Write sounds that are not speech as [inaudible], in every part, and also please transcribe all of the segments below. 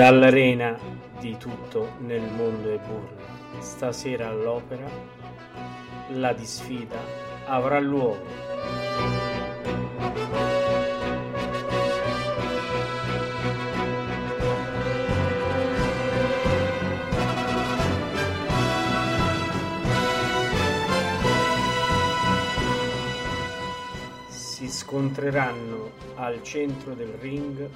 Dall'arena di tutto nel mondo è burla. Stasera all'opera la disfida avrà luogo. Si scontreranno al centro del ring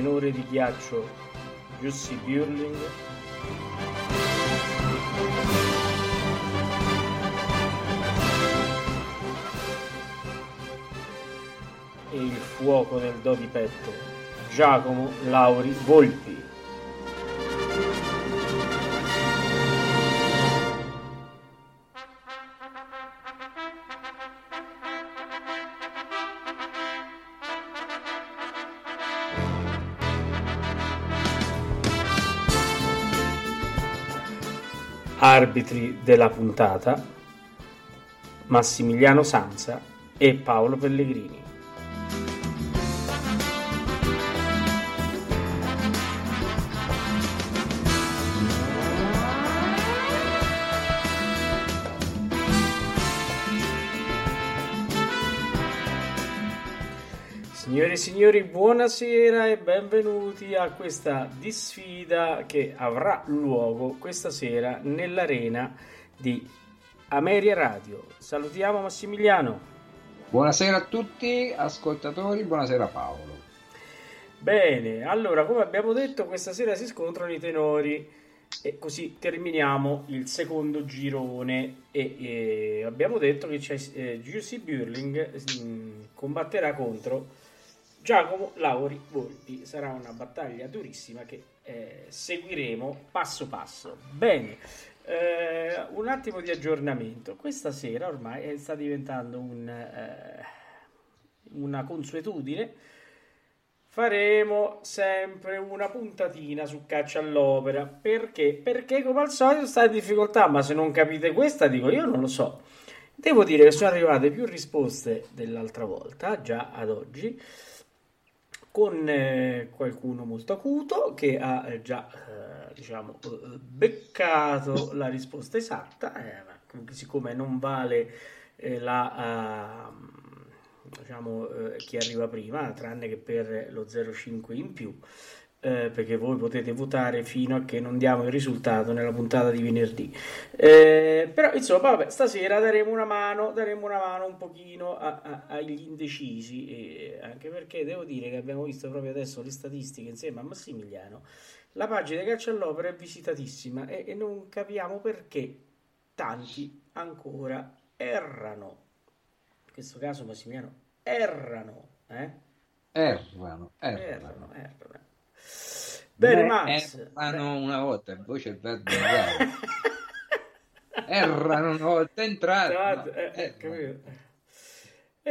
tenore di ghiaccio Jussi Björling e il fuoco nel do di petto Giacomo Lauri Volpi. Arbitri della puntata Massimiliano Sanza e Paolo Pellegrini. Signore e signori, buonasera e benvenuti a questa disfida che avrà luogo questa sera nell'arena di Ameria Radio. Salutiamo Massimiliano. Buonasera a tutti ascoltatori, buonasera Paolo. Bene, allora come abbiamo detto questa sera si scontrano i tenori e così terminiamo il secondo girone e, e abbiamo detto che c'è eh, Giussi Burling mh, combatterà contro Giacomo Lauri Volpi. Sarà una battaglia durissima che eh, seguiremo passo passo. Bene, eh, un attimo di aggiornamento. Questa sera ormai sta diventando un, eh, una consuetudine. Faremo sempre una puntatina su caccia all'opera perché? Perché come al solito sta in difficoltà, ma se non capite questa, dico io non lo so. Devo dire che sono arrivate più risposte dell'altra volta, già ad oggi con eh, qualcuno molto acuto che ha eh, già eh, diciamo beccato la risposta esatta siccome non vale la diciamo chi arriva prima tranne che per lo 0,5 in più eh, perché voi potete votare fino a che non diamo il risultato nella puntata di venerdì. Eh, però insomma, vabbè, stasera daremo una mano, daremo una mano un pochino a, a, agli indecisi, e anche perché devo dire che abbiamo visto proprio adesso le statistiche insieme a Massimiliano. La pagina di Calcio all'Opera è visitatissima e, e non capiamo perché tanti ancora errano. In questo caso Massimiliano errano, eh? Errano, errano. errano, errano. Bene, Max. Errano una volta, voce il verbo errare. errano una volta entrare. No, eh, eh, e,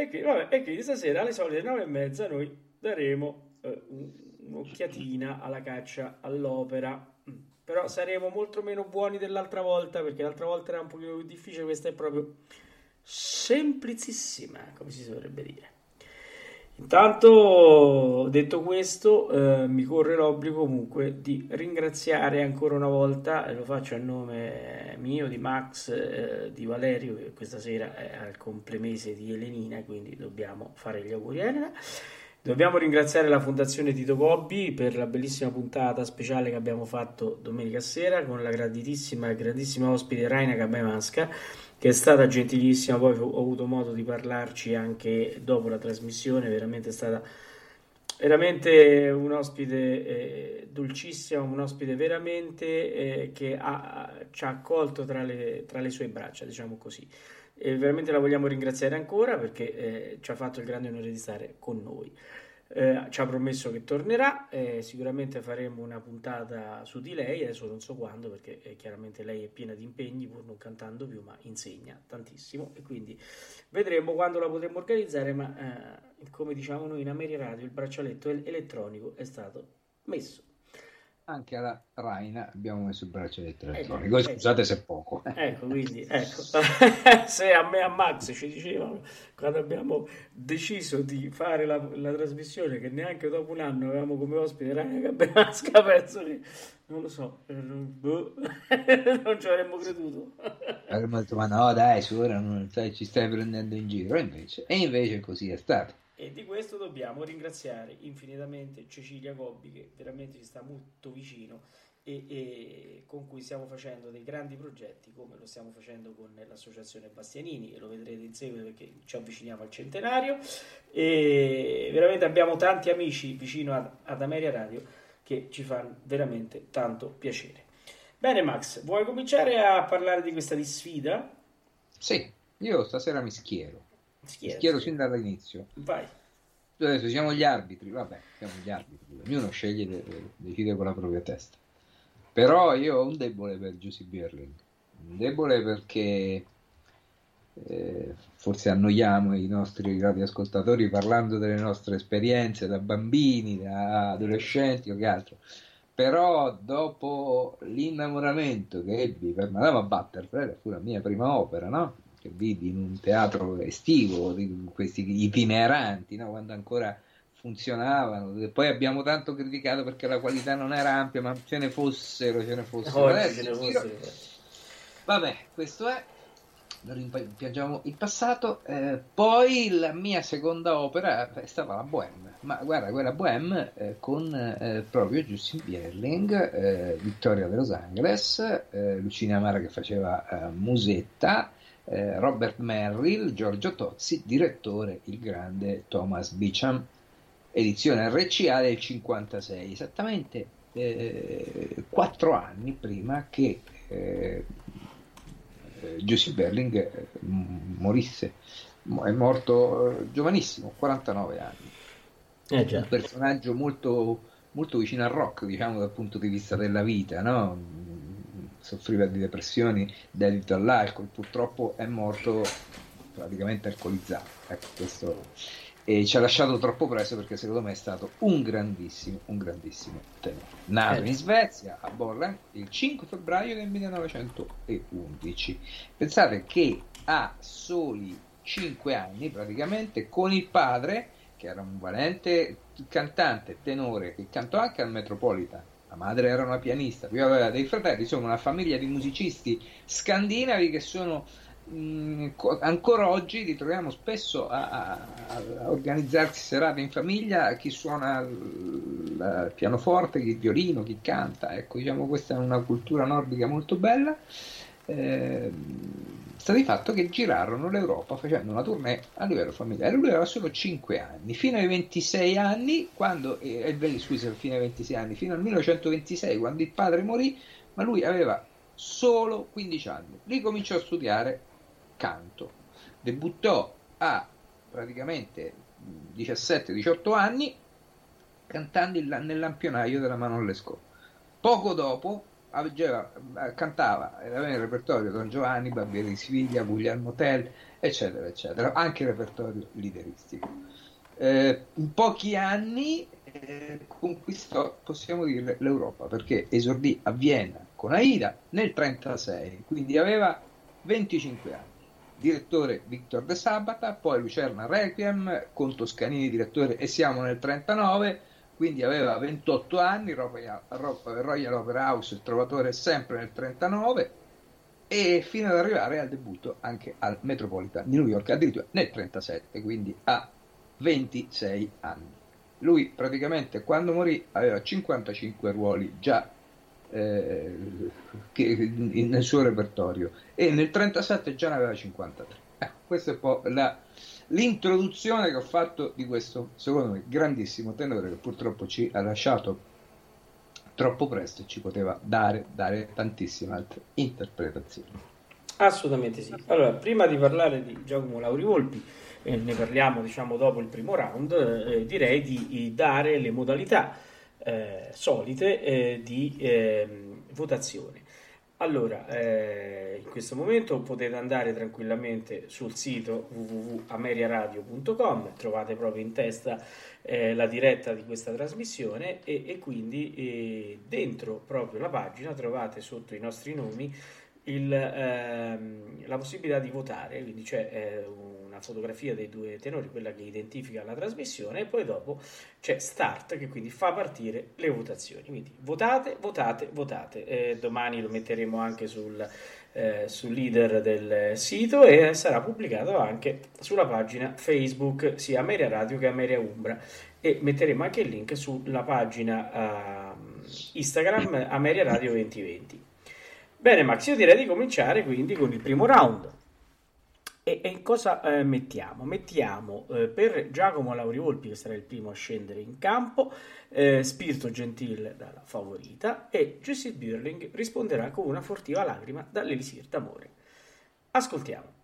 quindi, vabbè, e quindi stasera alle solite nove e mezza noi daremo eh, un'occhiatina alla caccia all'opera però saremo molto meno buoni dell'altra volta perché l'altra volta era un pochino più difficile, questa è proprio semplicissima, come si dovrebbe dire. Intanto, detto questo, eh, mi corre l'obbligo comunque di ringraziare ancora una volta, e lo faccio a nome mio, di Max, eh, di Valerio, che questa sera è al complemese di Elenina, quindi dobbiamo fare gli auguri a Elena. Dobbiamo ringraziare la Fondazione Tito Gobbi per la bellissima puntata speciale che abbiamo fatto domenica sera con la grandissima e grandissima ospite Raina Gabemasca che è stata gentilissima, poi ho avuto modo di parlarci anche dopo la trasmissione, veramente è stata veramente un ospite eh, dolcissimo, un ospite veramente eh, che ha, ci ha accolto tra le, tra le, sue braccia, diciamo così. E veramente la vogliamo ringraziare ancora perché eh, ci ha fatto il grande onore di stare con noi. Eh, ci ha promesso che tornerà, eh, sicuramente faremo una puntata su di lei, adesso non so quando perché eh, chiaramente lei è piena di impegni pur non cantando più, ma insegna tantissimo e quindi vedremo quando la potremo organizzare, ma eh, come diciamo noi in Ameria Radio il braccialetto elettronico è stato messo anche alla Raina abbiamo messo il braccialetto elettronico. Ecco, Scusate ecco. se è poco. Ecco, quindi, ecco. [laughs] se a me e a Max ci dicevano quando abbiamo deciso di fare la, la, trasmissione che neanche dopo un anno avevamo come ospite Raina Gabbenasca, [laughs] penso che non lo so, eh, boh, [laughs] non ci avremmo creduto. Avremmo detto, ma no dai, su ora non, sai, ci stai prendendo in giro, e invece, e invece così è stato. E di questo dobbiamo ringraziare infinitamente Cecilia Gobbi che veramente ci sta molto vicino e, e, con cui stiamo facendo dei grandi progetti come lo stiamo facendo con l'associazione Bastianini e lo vedrete in seguito perché ci avviciniamo al centenario e veramente abbiamo tanti amici vicino ad, ad Ameria Radio che ci fanno veramente tanto piacere. Bene Max, vuoi cominciare a parlare di questa sfida? Sì, io stasera mi schiero. Schiero, schiero sin dall'inizio. Vai. Adesso siamo gli arbitri, vabbè, siamo gli arbitri, ognuno sceglie, decide con la propria testa. Però io ho un debole per Giusy Birling, un debole perché eh, forse annoiamo i nostri radioascoltatori parlando delle nostre esperienze da bambini, da adolescenti o che altro. Però dopo l'innamoramento che ebbi per Madame Butterfly, fu la mia prima opera, no? Che vidi in un teatro estivo, questi itineranti, no? quando ancora funzionavano. Poi abbiamo tanto criticato perché la qualità non era ampia, ma ce ne fossero, ce ne fossero. Oh, ce ne fossero. Vabbè, questo è. Rimpiangiamo il passato. Eh, poi la mia seconda opera è stata la Bohème. Ma guarda, quella Bohème eh, con eh, proprio Justin Bierling, eh, Vittoria de Los Angeles, eh, Lucina Amara che faceva eh, Musetta eh, Robert Merrill, Giorgio Tozzi, direttore il grande Thomas Beecham, edizione RCA del 56, esattamente eh, quattro anni prima che eh, Giussi Berling eh, morisse, è morto eh, giovanissimo, 49 anni. Eh un personaggio molto, molto vicino al rock, diciamo dal punto di vista della vita, no? Soffriva di depressioni dedito all'alcol, purtroppo è morto praticamente alcolizzato. Ecco, questo... E ci ha lasciato troppo presto perché secondo me è stato un grandissimo, un grandissimo tenore. Nato in certo. Svezia, a Borland, il 5 febbraio del 1911. Pensate che a soli 5 anni praticamente con il padre, che era un valente cantante, tenore, che cantò anche al Metropolitan la madre era una pianista, poi aveva dei fratelli, insomma una famiglia di musicisti scandinavi che sono mm, ancora oggi li troviamo spesso a, a, organizzarsi serate in famiglia, chi suona il, il pianoforte, chi il violino, chi canta, ecco diciamo questa è una cultura nordica molto bella. Eh, sta di fatto che girarono l'Europa facendo una tournée a livello familiare. Lui aveva solo 5 anni, fino ai 26 anni, quando, eh, scusa, fino ai 26 anni, fino al 1926, quando il padre morì, ma lui aveva solo 15 anni. Lì cominciò a studiare canto. Debuttò a praticamente 17-18 anni cantando nell'ampionaio della Manon Lescaut. Poco dopo aveva, cantava, aveva il repertorio Don Giovanni, Barbieri di Siviglia, Guglielmo Tell, eccetera, eccetera, anche il repertorio lideristico. eh, in pochi anni eh, conquistò, possiamo dire, l'Europa, perché esordì a Vienna con Aida nel 1936, quindi aveva 25 anni. Direttore Victor De Sabata, poi Lucerna Requiem, con Toscanini direttore e siamo nel 1939, quindi aveva 28 anni, Royal, Opera House, il trovatore sempre nel 1939 e fino ad arrivare al debutto anche al Metropolitan di New York addirittura nel 1937, quindi a 26 anni. Lui praticamente quando morì aveva 55 ruoli già eh, che, nel suo repertorio e nel 1937 già ne aveva 53. Eh, questa è un po' la, l'introduzione che ho fatto di questo, secondo me, grandissimo tenore che purtroppo ci ha lasciato troppo presto e ci poteva dare, dare tantissime altre interpretazioni. Assolutamente sì. Allora, prima di parlare di Giacomo Lauri Volpi, eh, ne parliamo diciamo dopo il primo round, eh, direi di, dare le modalità eh, solite eh, di ehm, votazione. Allora, eh, in questo momento potete andare tranquillamente sul sito www.ameriaradio.com, trovate proprio in testa eh, la diretta di questa trasmissione e, e quindi eh, dentro proprio la pagina trovate sotto i nostri nomi il, ehm, la possibilità di votare, quindi c'è eh, fotografia dei due tenori, quella che identifica la trasmissione, e poi dopo c'è Start che quindi fa partire le votazioni. Quindi votate, votate, votate. Eh, domani lo metteremo anche sul, eh, sul leader del sito e sarà pubblicato anche sulla pagina Facebook sia Ameria Radio che Ameria Umbra e metteremo anche il link sulla pagina uh, Instagram Ameria Radio 2020. Bene Max, io direi di cominciare quindi con il primo round. E, e cosa eh, mettiamo? Mettiamo eh, per Giacomo Laurivolpi, che sarà il primo a scendere in campo, eh, Spirito Gentile dalla favorita e Jessie Birling risponderà con una fortiva lacrima dall'Elisir d'amore. Ascoltiamo.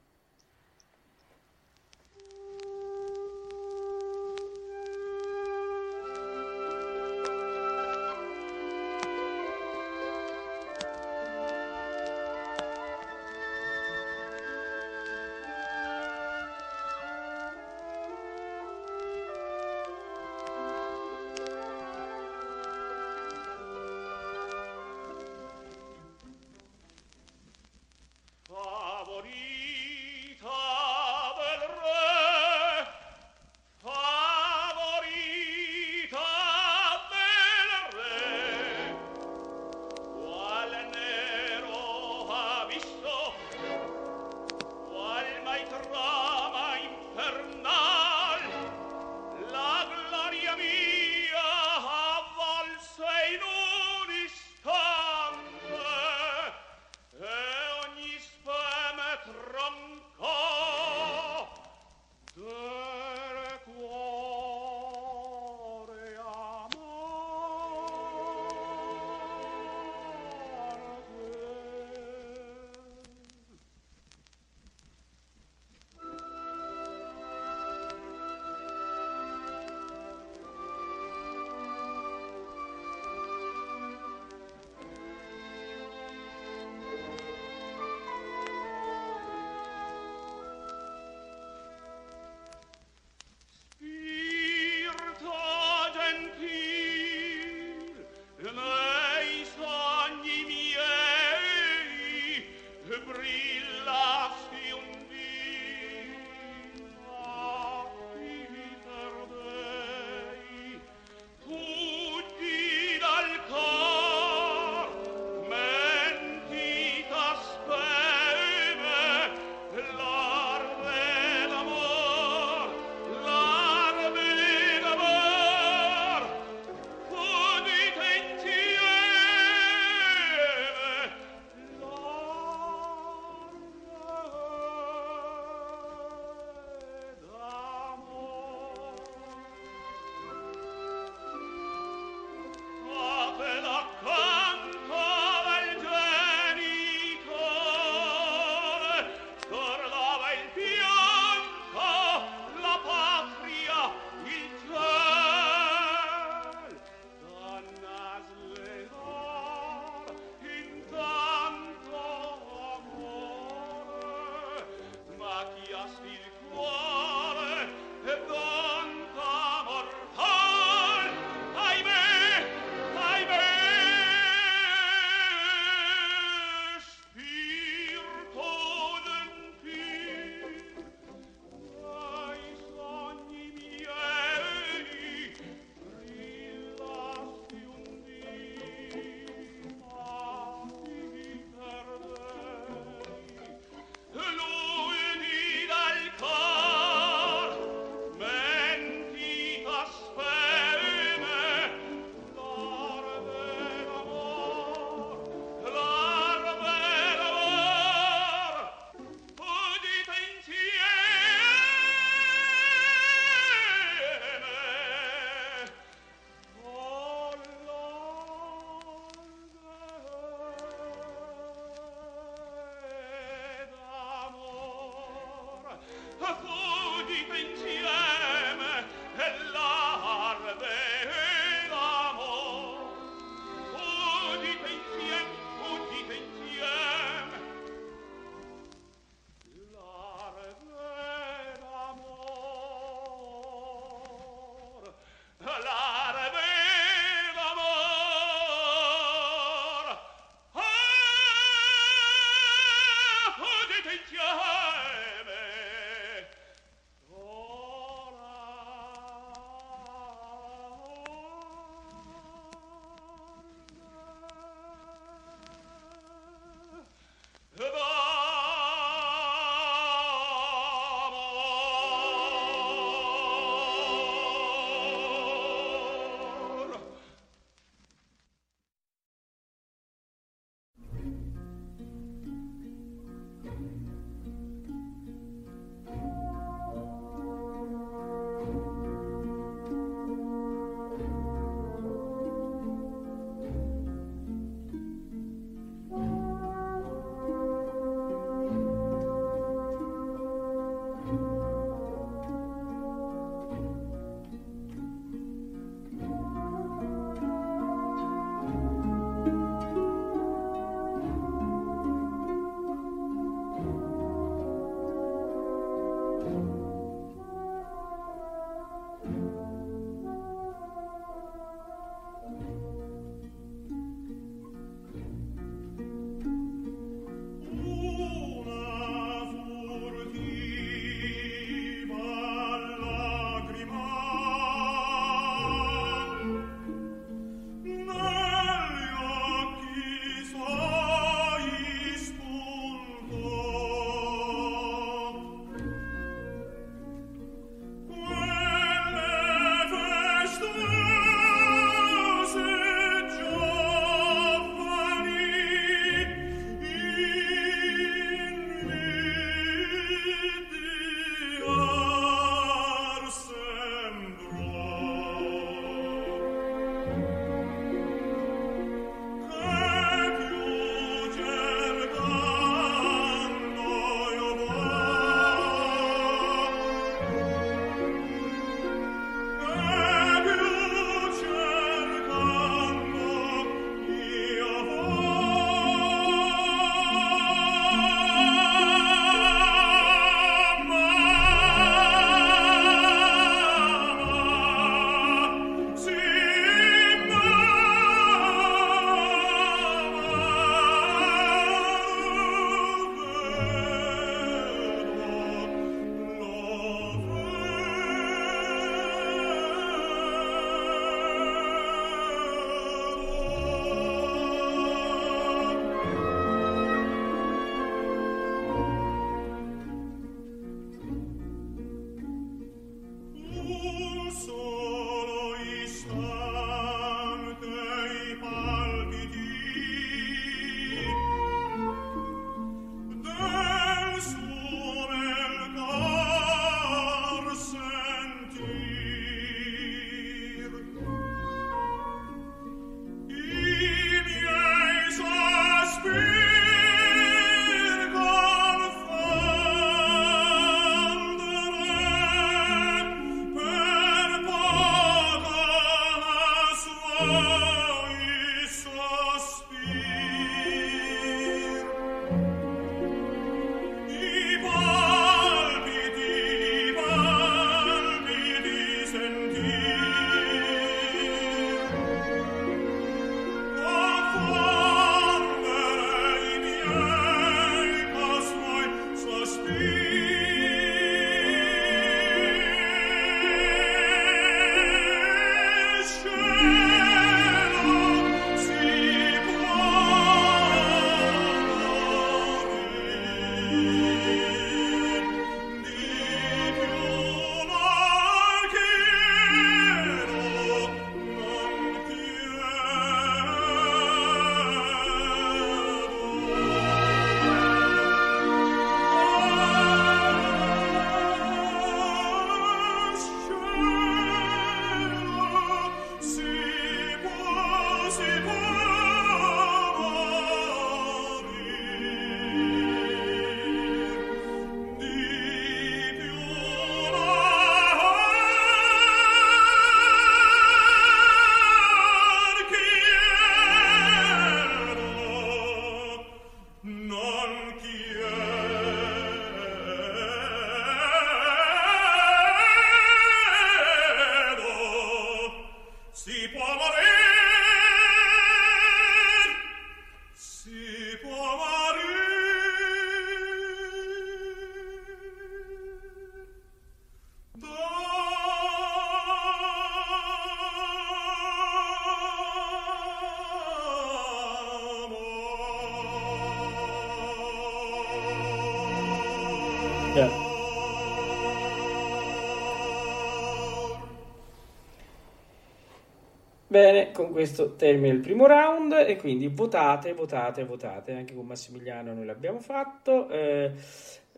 Con questo termina il primo round e quindi votate, votate, votate. Anche con Massimiliano noi l'abbiamo fatto. Eh,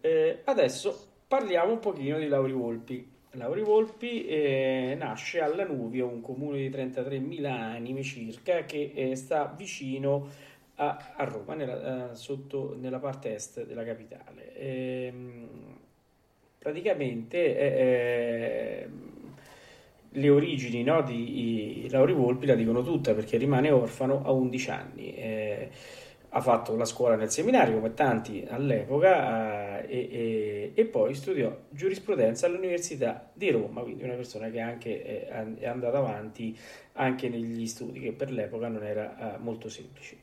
eh, adesso parliamo un pochino di Lauri Volpi. Lauri Volpi eh, nasce a Lanuvio, un comune di 33.000 anime circa, che eh, sta vicino a, a Roma, nella, uh, sotto, nella parte est della capitale. Ehm, praticamente eh, le origini no, di Lauri Volpi la dicono tutta perché rimane orfano a 11 anni. Eh, ha fatto la scuola nel seminario come tanti all'epoca eh, e, e, e, poi studiò giurisprudenza all'Università di Roma, quindi una persona che anche è, è andata avanti anche negli studi che per l'epoca non era eh, molto semplici.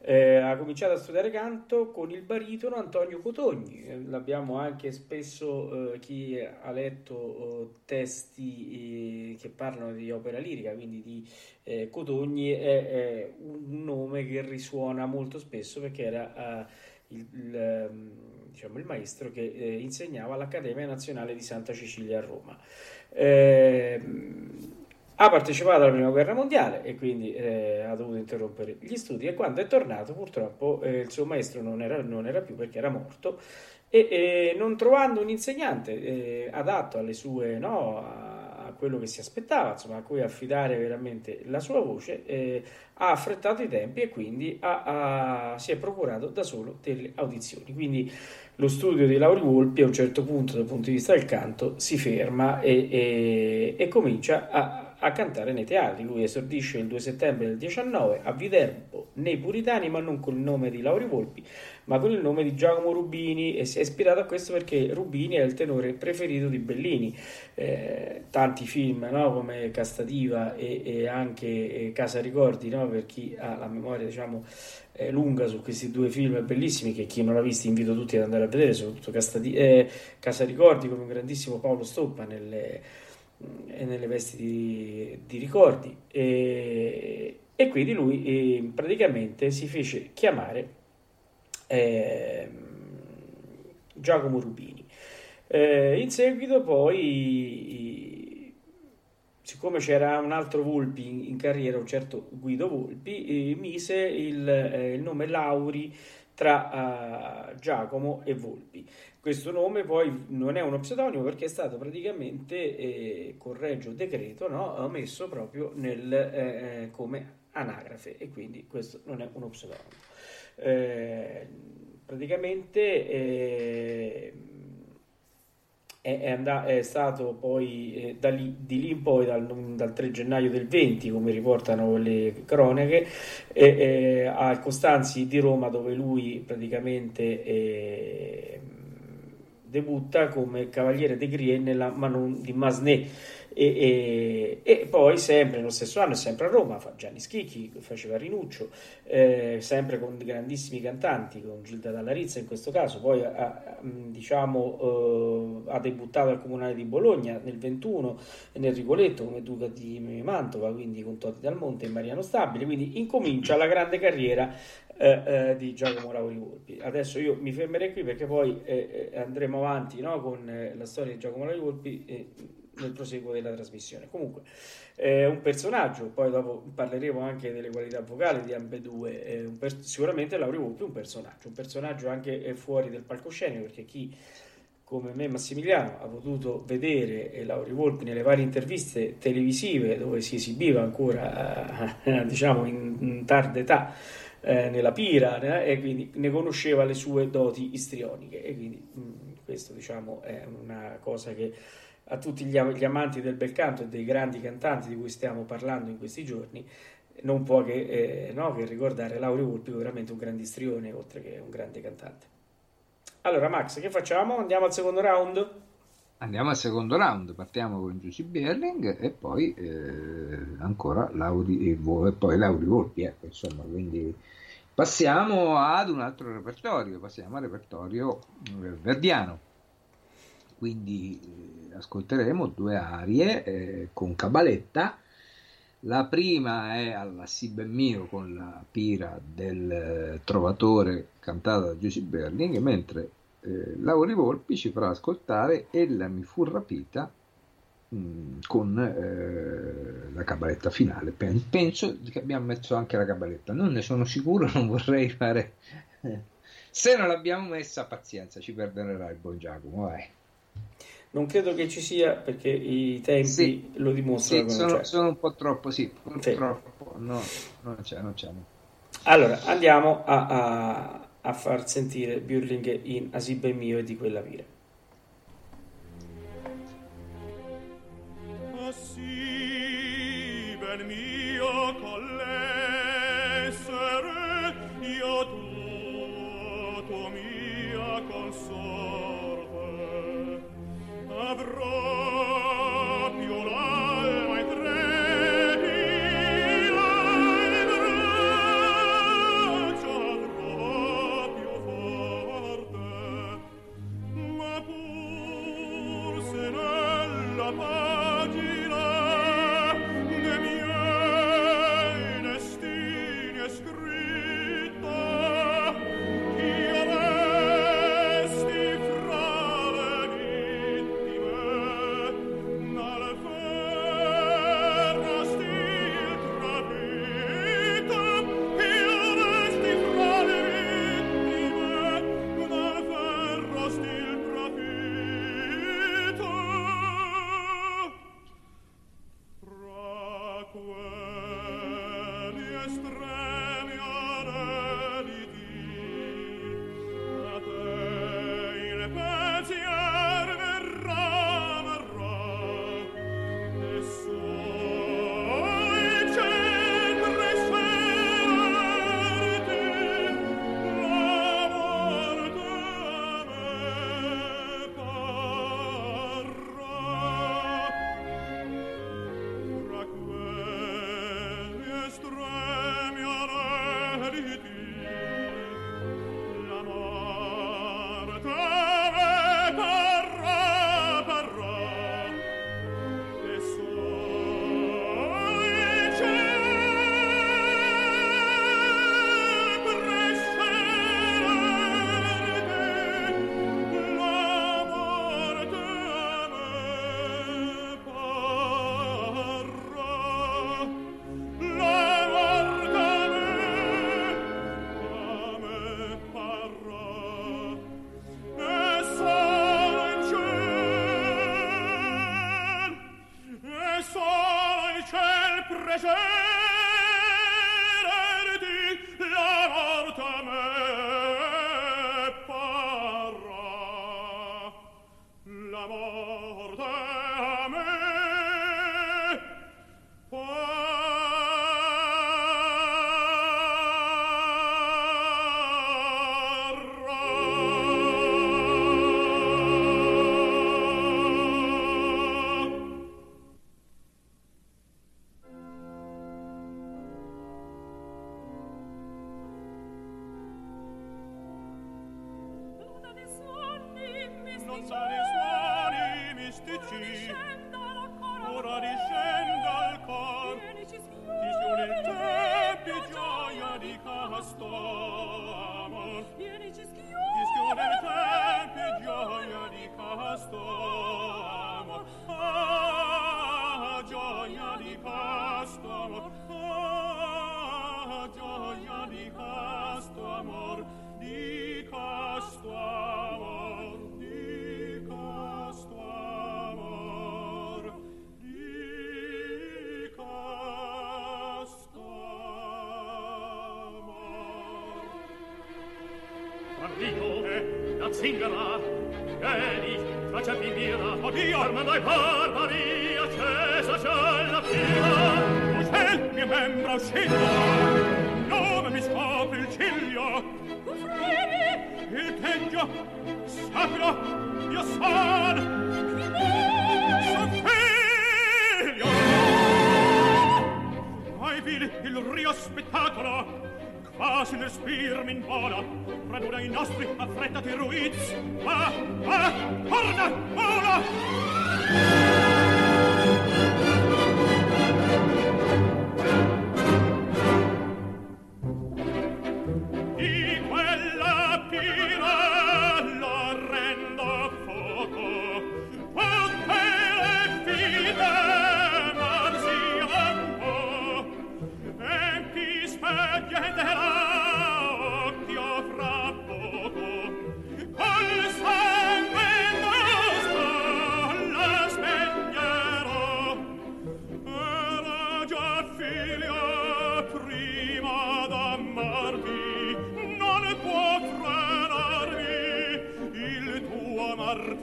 Eh, ha cominciato a studiare canto con il baritono Antonio Cotogni, eh, l'abbiamo anche spesso eh, chi ha letto eh, testi eh, che parlano di opera lirica, quindi di eh, Cotogni è, è, un nome che risuona molto spesso perché era il, il, ehm, diciamo, il, maestro che insegnava all'Accademia Nazionale di Santa Cecilia a Roma. Ha partecipato alla prima guerra mondiale e quindi eh, ha dovuto interrompere gli studi e quando è tornato purtroppo eh, il suo maestro non era, non era, più perché era morto e, e non trovando un insegnante eh, adatto alle sue, no, a, a, quello che si aspettava, insomma, a cui affidare veramente la sua voce, eh, ha affrettato i tempi e quindi ha, ha, si è procurato da solo delle audizioni. Quindi lo studio di Lauri Volpi a un certo punto dal punto di vista del canto si ferma e, e, e comincia a a cantare nei teatri. Lui esordisce il 2 settembre del 19 a Viterbo nei Puritani, ma non con il nome di Lauri Volpi, ma con il nome di Giacomo Rubini e si è ispirato a questo perché Rubini è il tenore preferito di Bellini. Eh, tanti film no? come Castativa e, e anche eh, Casa Ricordi, no? per chi ha la memoria diciamo, eh, lunga su questi due film bellissimi che chi non l'ha visto invito tutti ad andare a vedere, soprattutto Castadi- eh, Casa Ricordi come un grandissimo Paolo Stoppa nelle e nelle vesti di, di ricordi e, e, quindi lui eh, praticamente si fece chiamare eh, Giacomo Rubini. Eh, in seguito poi, siccome c'era un altro Volpi in, in carriera, un certo Guido Volpi, eh, mise il, eh, il, nome Lauri tra uh, Giacomo e Volpi. Questo nome poi non è uno pseudonimo perché è stato praticamente, eh, con regio decreto, no, messo proprio nel, eh, eh, come anagrafe e quindi questo non è uno pseudonimo. Eh, praticamente eh, è, è, andato, è, stato poi eh, da lì, di lì in poi dal, dal, 3 gennaio del 20 come riportano le cronache eh, al Costanzi di Roma dove lui praticamente debutta come cavaliere de Grie nella Manon di Masné e, e, e, poi sempre nello stesso anno, sempre a Roma, Gianni Schicchi, faceva Rinuccio, eh, sempre con grandissimi cantanti, con Gilda Dallarizza in questo caso, poi ha, diciamo, eh, ha debuttato al Comunale di Bologna nel 21 nel Rigoletto come Duca di Mantova, quindi con Totti Dal Monte e Mariano Stabile, quindi incomincia la grande carriera eh, eh, di Giacomo Lauri Volpi. Adesso io mi fermerei qui perché poi eh, eh andremo avanti no, con la storia di Giacomo Lauri Volpi nel proseguo della trasmissione. Comunque, è un personaggio, poi dopo parleremo anche delle qualità vocali di ambedue. Per- sicuramente Lauri Volpi è un personaggio, un personaggio anche fuori del palcoscenico perché chi come me Massimiliano ha potuto vedere Lauri Volpi nelle varie interviste televisive dove si esibiva ancora [laughs] diciamo in, in tarda età eh, nella pira né? e quindi ne conosceva le sue doti istrioniche e quindi mh, mm, questo diciamo è una cosa che a tutti gli, gli, amanti del bel canto e dei grandi cantanti di cui stiamo parlando in questi giorni non può che, eh, no, che ricordare Lauri Volpi veramente un grande istrione oltre che un grande cantante allora Max che facciamo? andiamo al secondo round? Andiamo al secondo round, partiamo con Giussi Berling e poi eh, ancora Lauri, e, e poi Lauri Volpi, ecco, insomma, quindi passiamo ad un altro repertorio, passiamo al repertorio eh, verdiano. Quindi eh, ascolteremo due arie eh, con cabaletta. La prima è alla Si ben mio con la pira del eh, trovatore cantata da Giussi Berling, mentre eh, Lauri Volpi ci farà ascoltare Ella mi fu rapita mh, mm, con eh, la cabaletta finale. Penso che abbiamo messo anche la cabaletta, non ne sono sicuro, [laughs] non vorrei fare... Se non l'abbiamo messa, pazienza, ci perdonerà il buon Giacomo, vai. Non credo che ci sia perché i tempi sì, lo dimostrano. Sì, sono, sono, un po' troppo, sì, sì. troppo, no, non c'è, non c'è. Allora, andiamo a, a, a far sentire Burling in Asibe mio e di quella vira.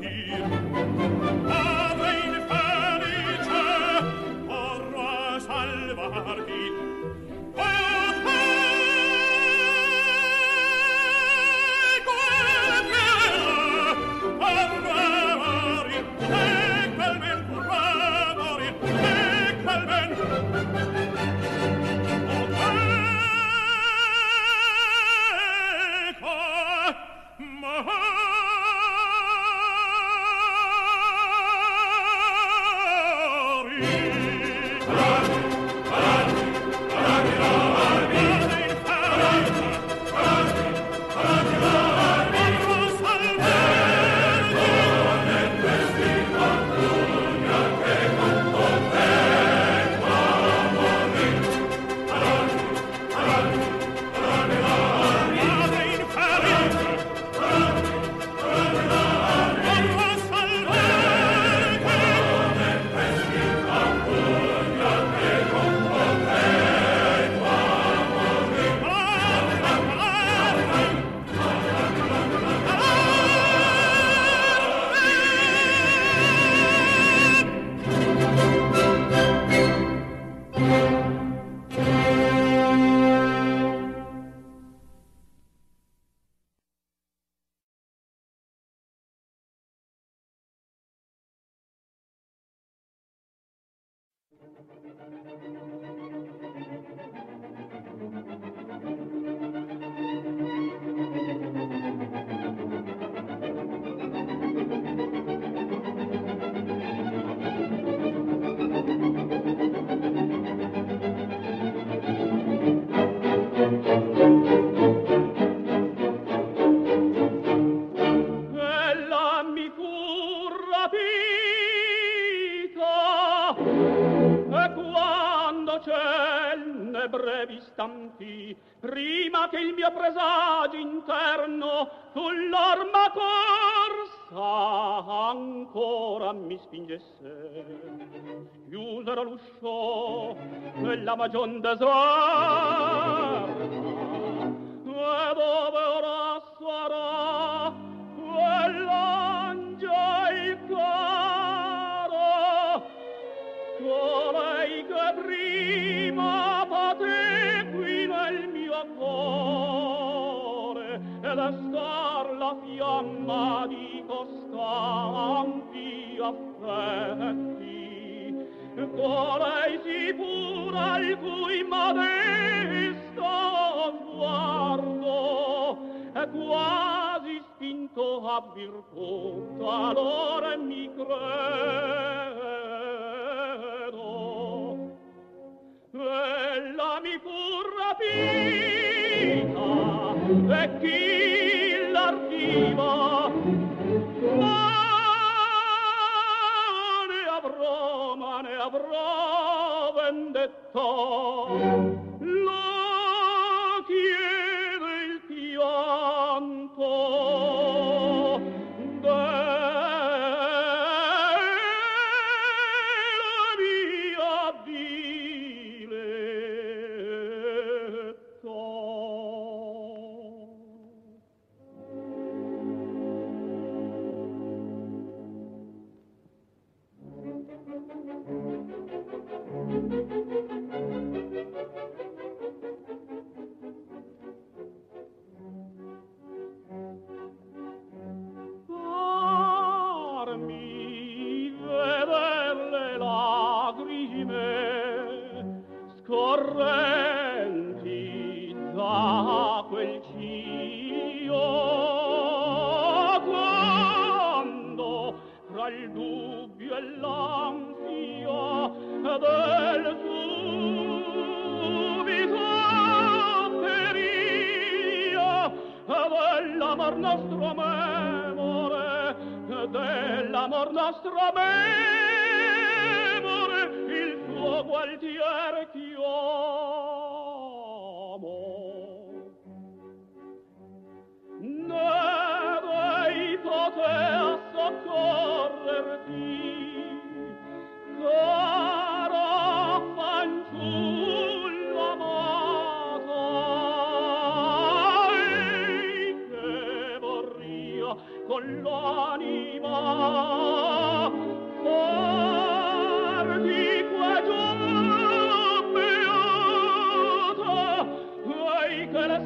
dir la magion desarma e dove ora sarà? Quell'angel caro colei che prima bate qui nel mio cuore ed è star la fiamma di costanti affetti virtù allora mi credo. Ella mi fu rapita e chi l'ardiva ma ne avrò ma ne avrò vendetta. Nostro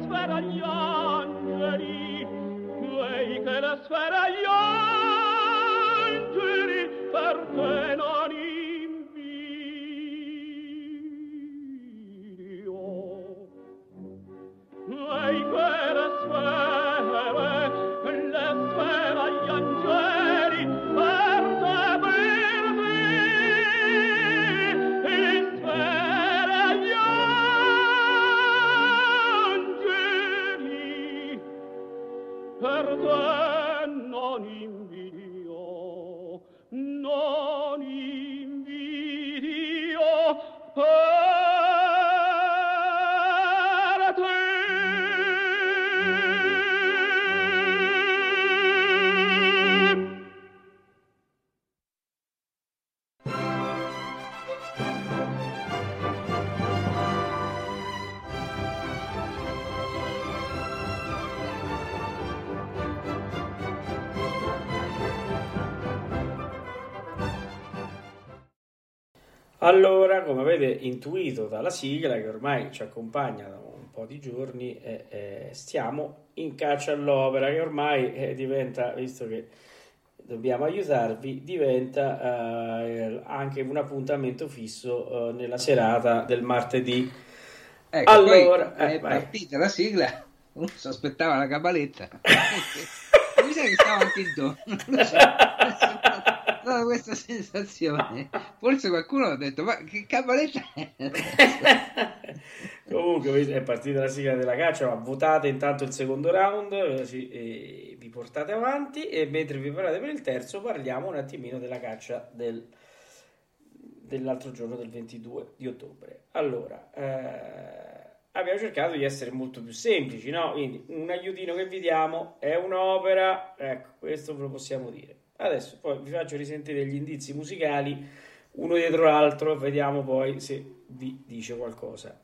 sfera gli angeli, quei che la sfera gli angeli, intuito dalla sigla che ormai ci accompagna da un po' di giorni, eh, eh, stiamo in caccia all'opera che ormai eh, diventa, visto che dobbiamo aiutarvi, diventa eh, anche un appuntamento fisso eh, nella serata del martedì. Ecco, Allora, poi eh, è vai. partita la sigla, uno si aspettava la cabaletta. [laughs] Mi sa che stava anche intorno. Non [laughs] Ho questa sensazione. Forse qualcuno ha detto, ma che cabaletta è? [laughs] Comunque è partita la sigla della caccia, ma votate intanto il secondo round, eh, vi portate avanti e mentre vi preparate per il terzo parliamo un attimino della caccia del- dell'altro giorno del 22 di ottobre. Allora, eh, abbiamo cercato di essere molto più semplici, no? Quindi un aiutino che vi diamo è un'opera, ecco, questo ve lo possiamo dire. Adesso poi vi faccio risentire gli indizi musicali uno dietro l'altro, vediamo poi se vi dice qualcosa.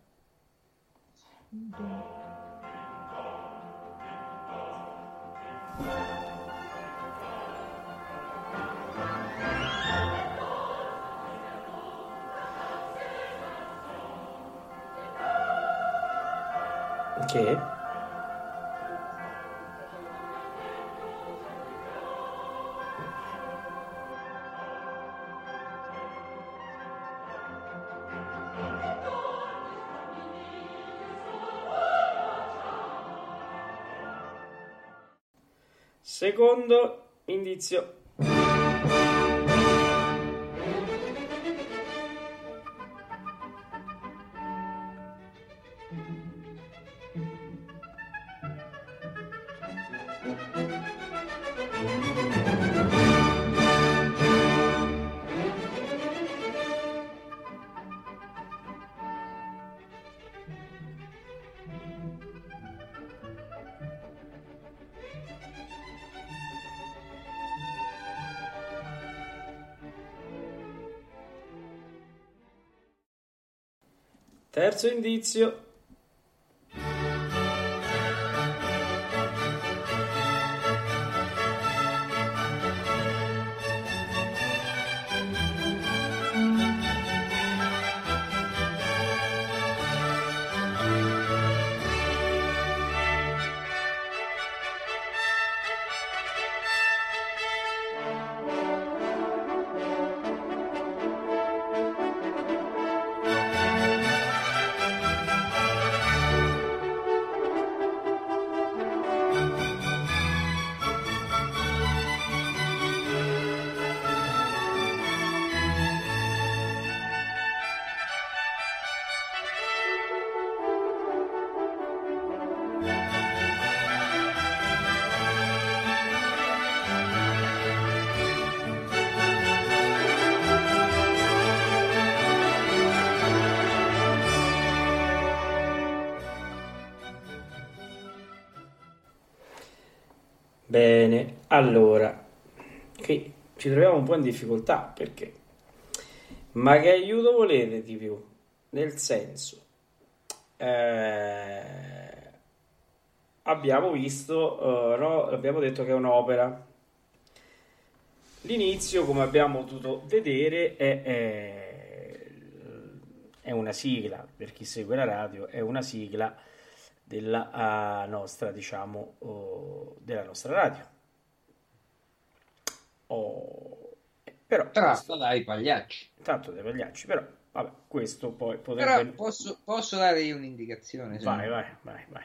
Che? Secondo indizio. Terzo indizio. Allora, qui ci troviamo un po' in difficoltà perché, ma che aiuto volete di più? Nel senso, eh, abbiamo visto, uh, no? abbiamo detto che è un'opera. L'inizio, come abbiamo potuto vedere, è, è, è, una sigla, per chi segue la radio, è una sigla della uh, nostra, diciamo, uh, della nostra radio. Oh, però, Tratto dai pagliacci. Tratto dai pagliacci, però, vabbè, questo poi potrebbe... Però posso, posso dare io un'indicazione? Vai, vai, vai, vai.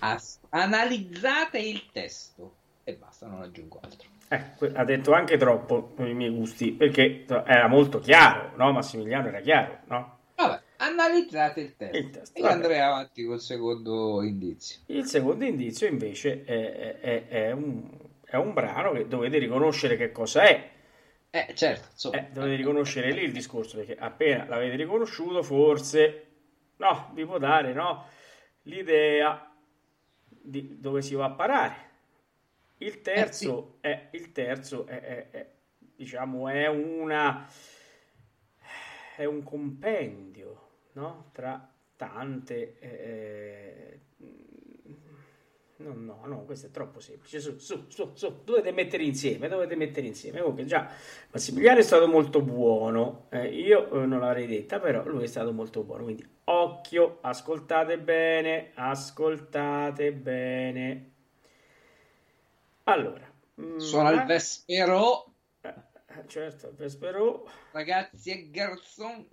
As- analizzate il testo e basta, non aggiungo altro. Eh, ha detto anche troppo per i miei gusti, perché era molto chiaro, no? Massimiliano era chiaro, no? Vabbè, analizzate il testo. Il testo, e vabbè. andrei avanti col secondo indizio. Il secondo indizio invece è, è- è un, è un brano che dovete riconoscere che cosa è. Eh, certo, insomma. Eh, dovete riconoscere lì il discorso, perché appena l'avete riconosciuto, forse no, vi può dare no, l'idea di dove si va a parare. Il terzo, è, il terzo è, è- è, diciamo, è una è un compendio no? tra tante eh, no no no questo è troppo semplice. Su su su su dovete mettere insieme dovete mettere insieme. Comunque già Massimiliano è stato molto buono eh, io eh, non l'avrei detta però lui è stato molto buono quindi occhio ascoltate bene ascoltate bene. Allora mm, Suona il eh, Vespero, eh, certo il Vespero. Ragazzi e garçon.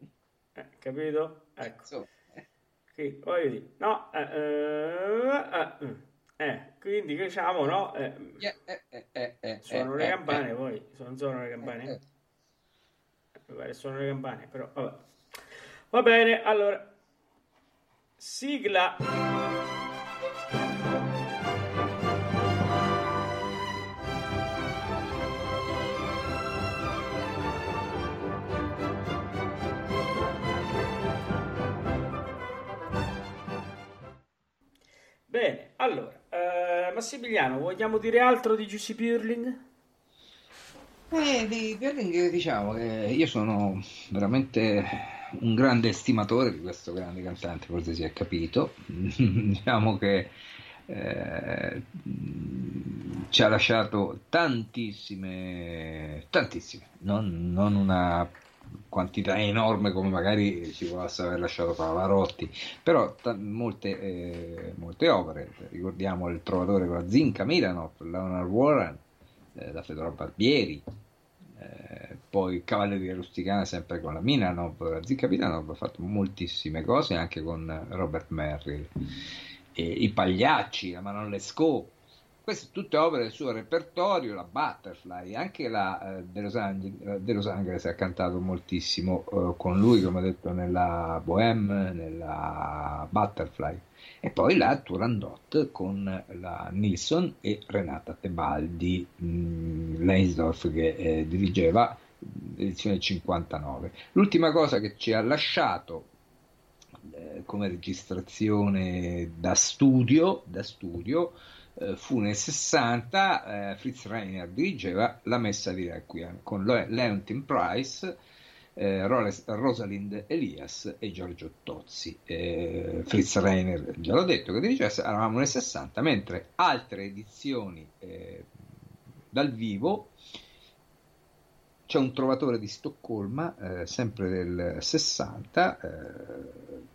eh, capito? Ecco, eh, qui voglio dire, no, eh, eh, eh, eh, quindi diciamo, no, eh, eh, eh, eh, eh, eh, suonano eh, le eh, campane, eh, poi, non suonano le campane? eh. Mi pare suonano le campane, però, vabbè. Va bene, allora, sigla. Bene, allora, eh, Massimiliano, vogliamo dire altro di Giussi Pirling? Eh, di Berling diciamo che io sono veramente un grande estimatore di questo grande cantante, forse si è capito. [laughs] diciamo che eh, ci ha lasciato tantissime, tantissime, non, non una quantità enorme come magari ci possa aver lasciato Pavarotti, però ta- molte, eh, molte opere, ricordiamo il Trovatore con la Zinca Milanov, Leonard Warren, eh, da Fedora Barbieri, eh, poi Cavalleria Rusticana sempre con la Milanov, la Zinca Milanov ha fatto moltissime cose anche con Robert Merrill, i Pagliacci, la Manon Lescaut, queste tutte opere del suo repertorio, la Butterfly, anche la eh, De, Los Angeles, De Los Angeles ha cantato moltissimo eh, con lui, come ho detto, nella Bohème, nella Butterfly, e poi la Turandot con la Nilsson e Renata Tebaldi, mh, Leinsdorf che eh, dirigeva l'edizione 59. L'ultima cosa che ci ha lasciato eh, come registrazione da studio, da studio eh, fu nel 60 eh, Fritz Reiner dirigeva la messa di Requiem con Le- Leontin Price eh, Rosalind Elias e Giorgio Tozzi. Eh, Fritz Reiner già l'ho detto che dirigesse eravamo nel 60 mentre altre edizioni eh, dal vivo c'è un trovatore di Stoccolma eh, sempre del 60 eh,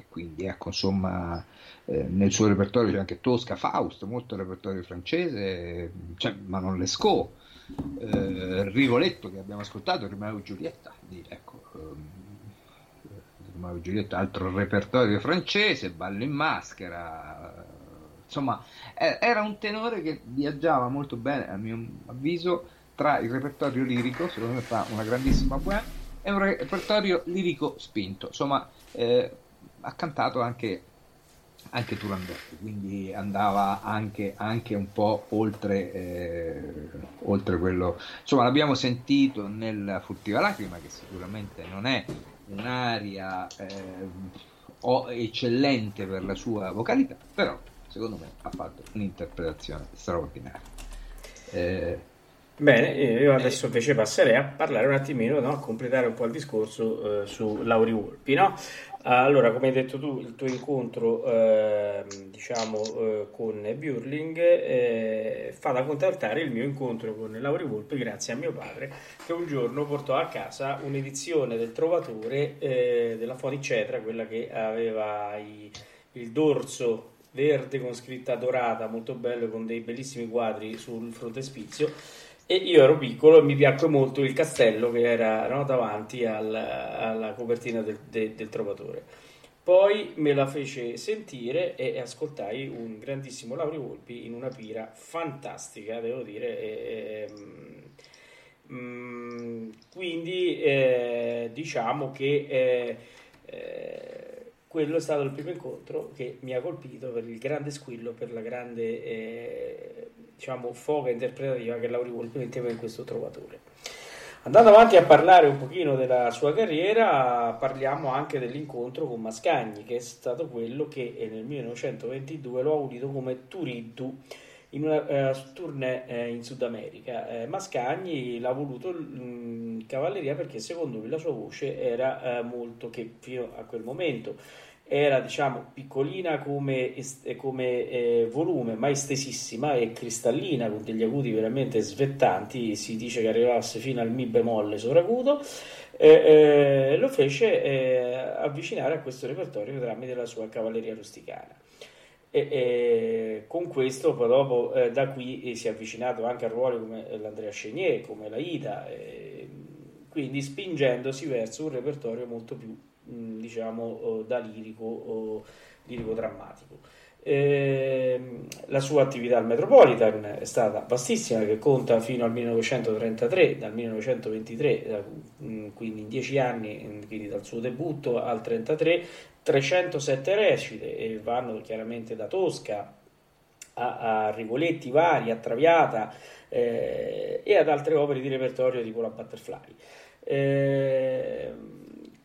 e quindi ecco insomma eh, nel suo repertorio c'è anche Tosca, Faust, molto repertorio francese, c'è Manon Lescaut, eh, Rigoletto che abbiamo ascoltato, Romeo e Giulietta, ecco, ehm, Romeo e Giulietta, altro repertorio francese, Ballo in maschera, eh, insomma eh, era un tenore che viaggiava molto bene a mio avviso tra il repertorio lirico, secondo me fa una grandissima bohème, e un repertorio lirico spinto, insomma eh, ha cantato anche anche Turandot, quindi andava anche, anche un po' oltre, eh, oltre quello. Insomma, l'abbiamo sentito nella Furtiva Lacrima, che sicuramente non è un'aria eh, o eccellente per la sua vocalità, però secondo me ha fatto un'interpretazione straordinaria. Eh, Bene, eh, io adesso invece passerei a parlare un attimino, no? a completare un po' il discorso eh, su Lauri Volpi. No? Allora, come hai detto tu, il tuo incontro eh, diciamo, eh, con Burling eh, fa da contattare il mio incontro con Lauri Volpe grazie a mio padre che un giorno portò a casa un'edizione del Trovatore eh, della Cetra, quella che aveva i, il dorso verde con scritta dorata, molto bello, con dei bellissimi quadri sul frontespizio e io ero piccolo e mi piacque molto il castello che era no, davanti al, alla copertina del, de, del, Trovatore. Poi me la fece sentire e ascoltai un grandissimo Lauri Volpi in una pira fantastica, devo dire. E, e, mm, quindi eh, diciamo che eh, eh, quello è stato il primo incontro che mi ha colpito per il grande squillo, per la grande eh, diciamo, foga interpretativa che Lauri Volpi metteva in questo trovatore. Andando avanti a parlare un pochino della sua carriera, parliamo anche dell'incontro con Mascagni, che è stato quello che nel 1922 lo ha unito come Turiddu in una uh, tournée uh, in Sud America. Uh, Mascagni l'ha voluto in cavalleria perché secondo lui la sua voce era molto che fino a quel momento era diciamo piccolina come, come eh, volume, ma estesissima e cristallina con degli acuti veramente svettanti, si dice che arrivasse fino al mi bemolle sovracuto, eh, eh, lo fece eh, avvicinare a questo repertorio tramite la sua cavalleria rusticana. E, e, con questo poi dopo eh, da qui si è avvicinato anche a ruoli come l'Andrea Chenier, come la Ida, quindi spingendosi verso un repertorio molto più diciamo da lirico, lirico drammatico. Eh, la sua attività al Metropolitan è stata vastissima, che conta fino al 1933, dal 1923, da, quindi in dieci anni, quindi dal suo debutto al 1933, 307 recite e vanno chiaramente da Tosca a, a Rigoletti vari, a Traviata eh, e ad altre opere di repertorio tipo la Butterfly. Eh,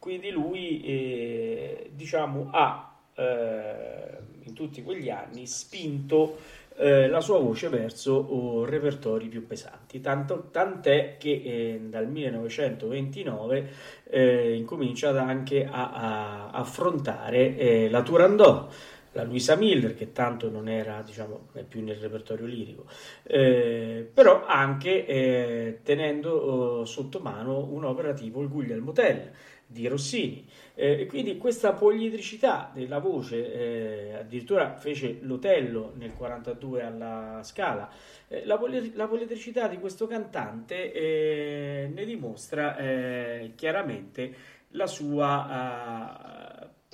quindi lui, eh, diciamo, ha eh, in tutti quegli anni spinto eh, la sua voce verso oh, repertori più pesanti, Tanto, tant'è che eh, dal 1929 eh, incomincia anche a, a affrontare eh, la Turandot la Luisa Miller, che tanto non era diciamo, più nel repertorio lirico, eh, però anche eh, tenendo oh, sotto mano un'opera tipo il Guglielmo Tell, di Rossini. Eh, quindi questa poliedricità della voce, eh, addirittura fece l'Otello nel 42 alla Scala, eh, la, poli- la, poliedricità di questo cantante eh, ne dimostra eh, chiaramente la sua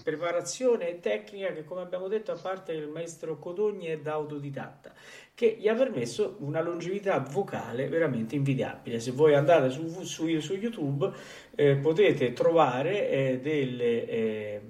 preparazione tecnica che come abbiamo detto a parte il maestro Codogni è da autodidatta che gli ha permesso una longevità vocale veramente invidiabile. Se voi andate su, su, su YouTube eh, potete trovare eh, delle, eh,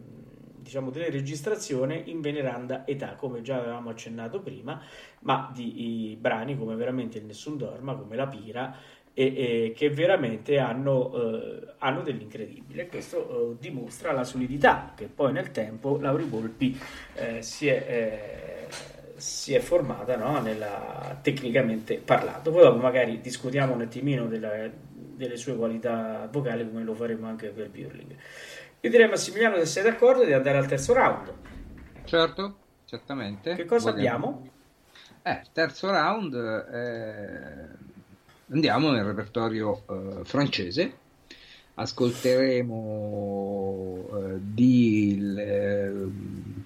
diciamo delle registrazioni in veneranda età, come già avevamo accennato prima, ma di brani come veramente il Nessun Dorma, come La Pira, e, e che veramente hanno, eh, hanno dell'incredibile. Questo eh, dimostra la solidità che poi nel tempo Lauri Volpi eh, si è si è formata no? Nella, tecnicamente parlando. Poi dopo magari discutiamo un attimino della, delle sue qualità vocali come lo faremo anche per Birling. Io direi Massimiliano se sei d'accordo di andare al terzo round. Certo, certamente. Che cosa Vogliamo. abbiamo? Eh, terzo round eh, andiamo nel repertorio eh, francese ascolteremo eh, di, eh,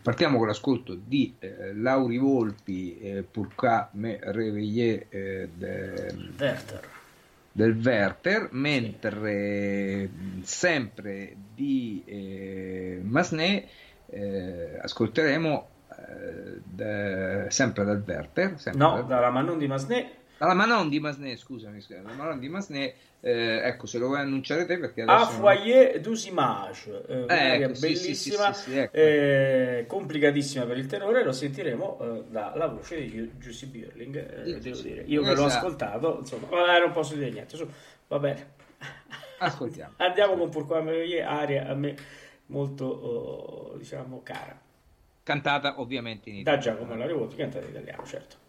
partiamo con l'ascolto di eh, Lauri Volpi eh, Pourquoi me réveiller eh, de, Werther. del Werther mentre sì. sempre di eh, Masné eh, ascolteremo sempre dal Werther sempre no, dal... dalla Manon di Masné dalla Manon di Masné scusami, la Manon di Masné eh, ecco, se lo vuoi annunciare te perché adesso... A Foyer non... du Simage, eh, eh ecco, bellissima, sì, sì, ecco. eh, complicatissima per il tenore, lo sentiremo eh, dalla voce di Giussi Birling, eh, devo dire. Io ve l'ho esatto. ascoltato, insomma, vabbè, non posso dire niente, su, va bene. Ascoltiamo. [laughs] Andiamo con Pourquoi Meroyer, aria a me molto, oh, diciamo, cara. Cantata ovviamente in italiano. Da Giacomo Larivotti, cantata in italiano, certo.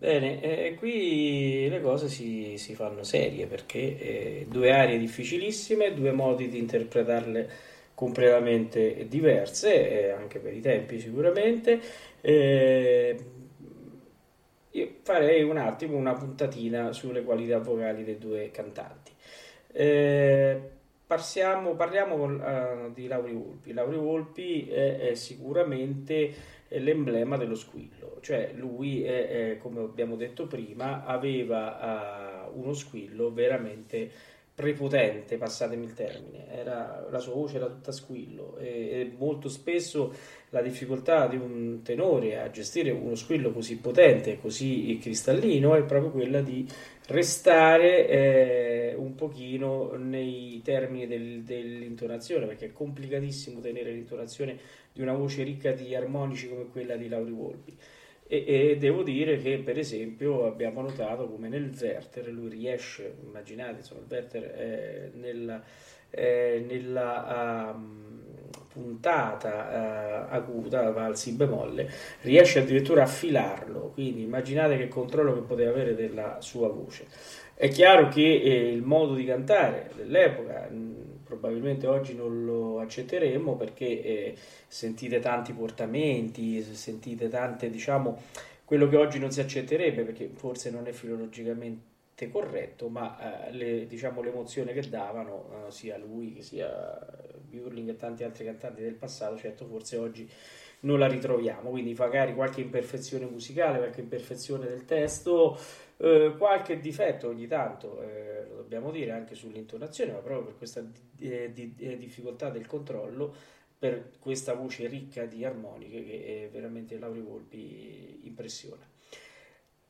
Bene, eh, qui le cose si, si fanno serie perché eh, due aree difficilissime, due modi di interpretarle completamente diverse, eh, anche per i tempi sicuramente. Eh, io farei un attimo una puntatina sulle qualità vocali dei due cantanti. Eh, passiamo, parliamo con, uh, di Lauri Volpi. Lauri Volpi è, è sicuramente l'emblema dello squillo, cioè lui, è, è, come abbiamo detto prima, aveva uh, uno squillo veramente prepotente, passatemi il termine, era, la sua voce era tutta squillo e, e, molto spesso la difficoltà di un tenore a gestire uno squillo così potente, così cristallino, è proprio quella di restare eh, un pochino nei termini del, dell'intonazione, perché è complicatissimo tenere l'intonazione di una voce ricca di armonici come quella di Lauri Volpi. E, e, devo dire che per esempio abbiamo notato come nel Werther lui riesce, immaginate insomma il Werther eh, nella, eh, nella um, puntata uh, acuta va al si bemolle riesce addirittura a filarlo quindi immaginate che controllo che poteva avere della sua voce. È chiaro che eh, il modo di cantare dell'epoca mh, probabilmente oggi non lo accetteremo perché eh, sentite tanti portamenti sentite tante diciamo quello che oggi non si accetterebbe perché forse non è filologicamente corretto, ma eh, le, diciamo, l'emozione che davano eh, sia lui che sia Burling e tanti altri cantanti del passato, certo forse oggi non la ritroviamo, quindi magari qualche imperfezione musicale, qualche imperfezione del testo, eh, qualche difetto ogni tanto, eh, lo dobbiamo dire anche sull'intonazione, ma proprio per questa eh, di, di, difficoltà del controllo, per questa voce ricca di armoniche che veramente Lauri Volpi impressiona.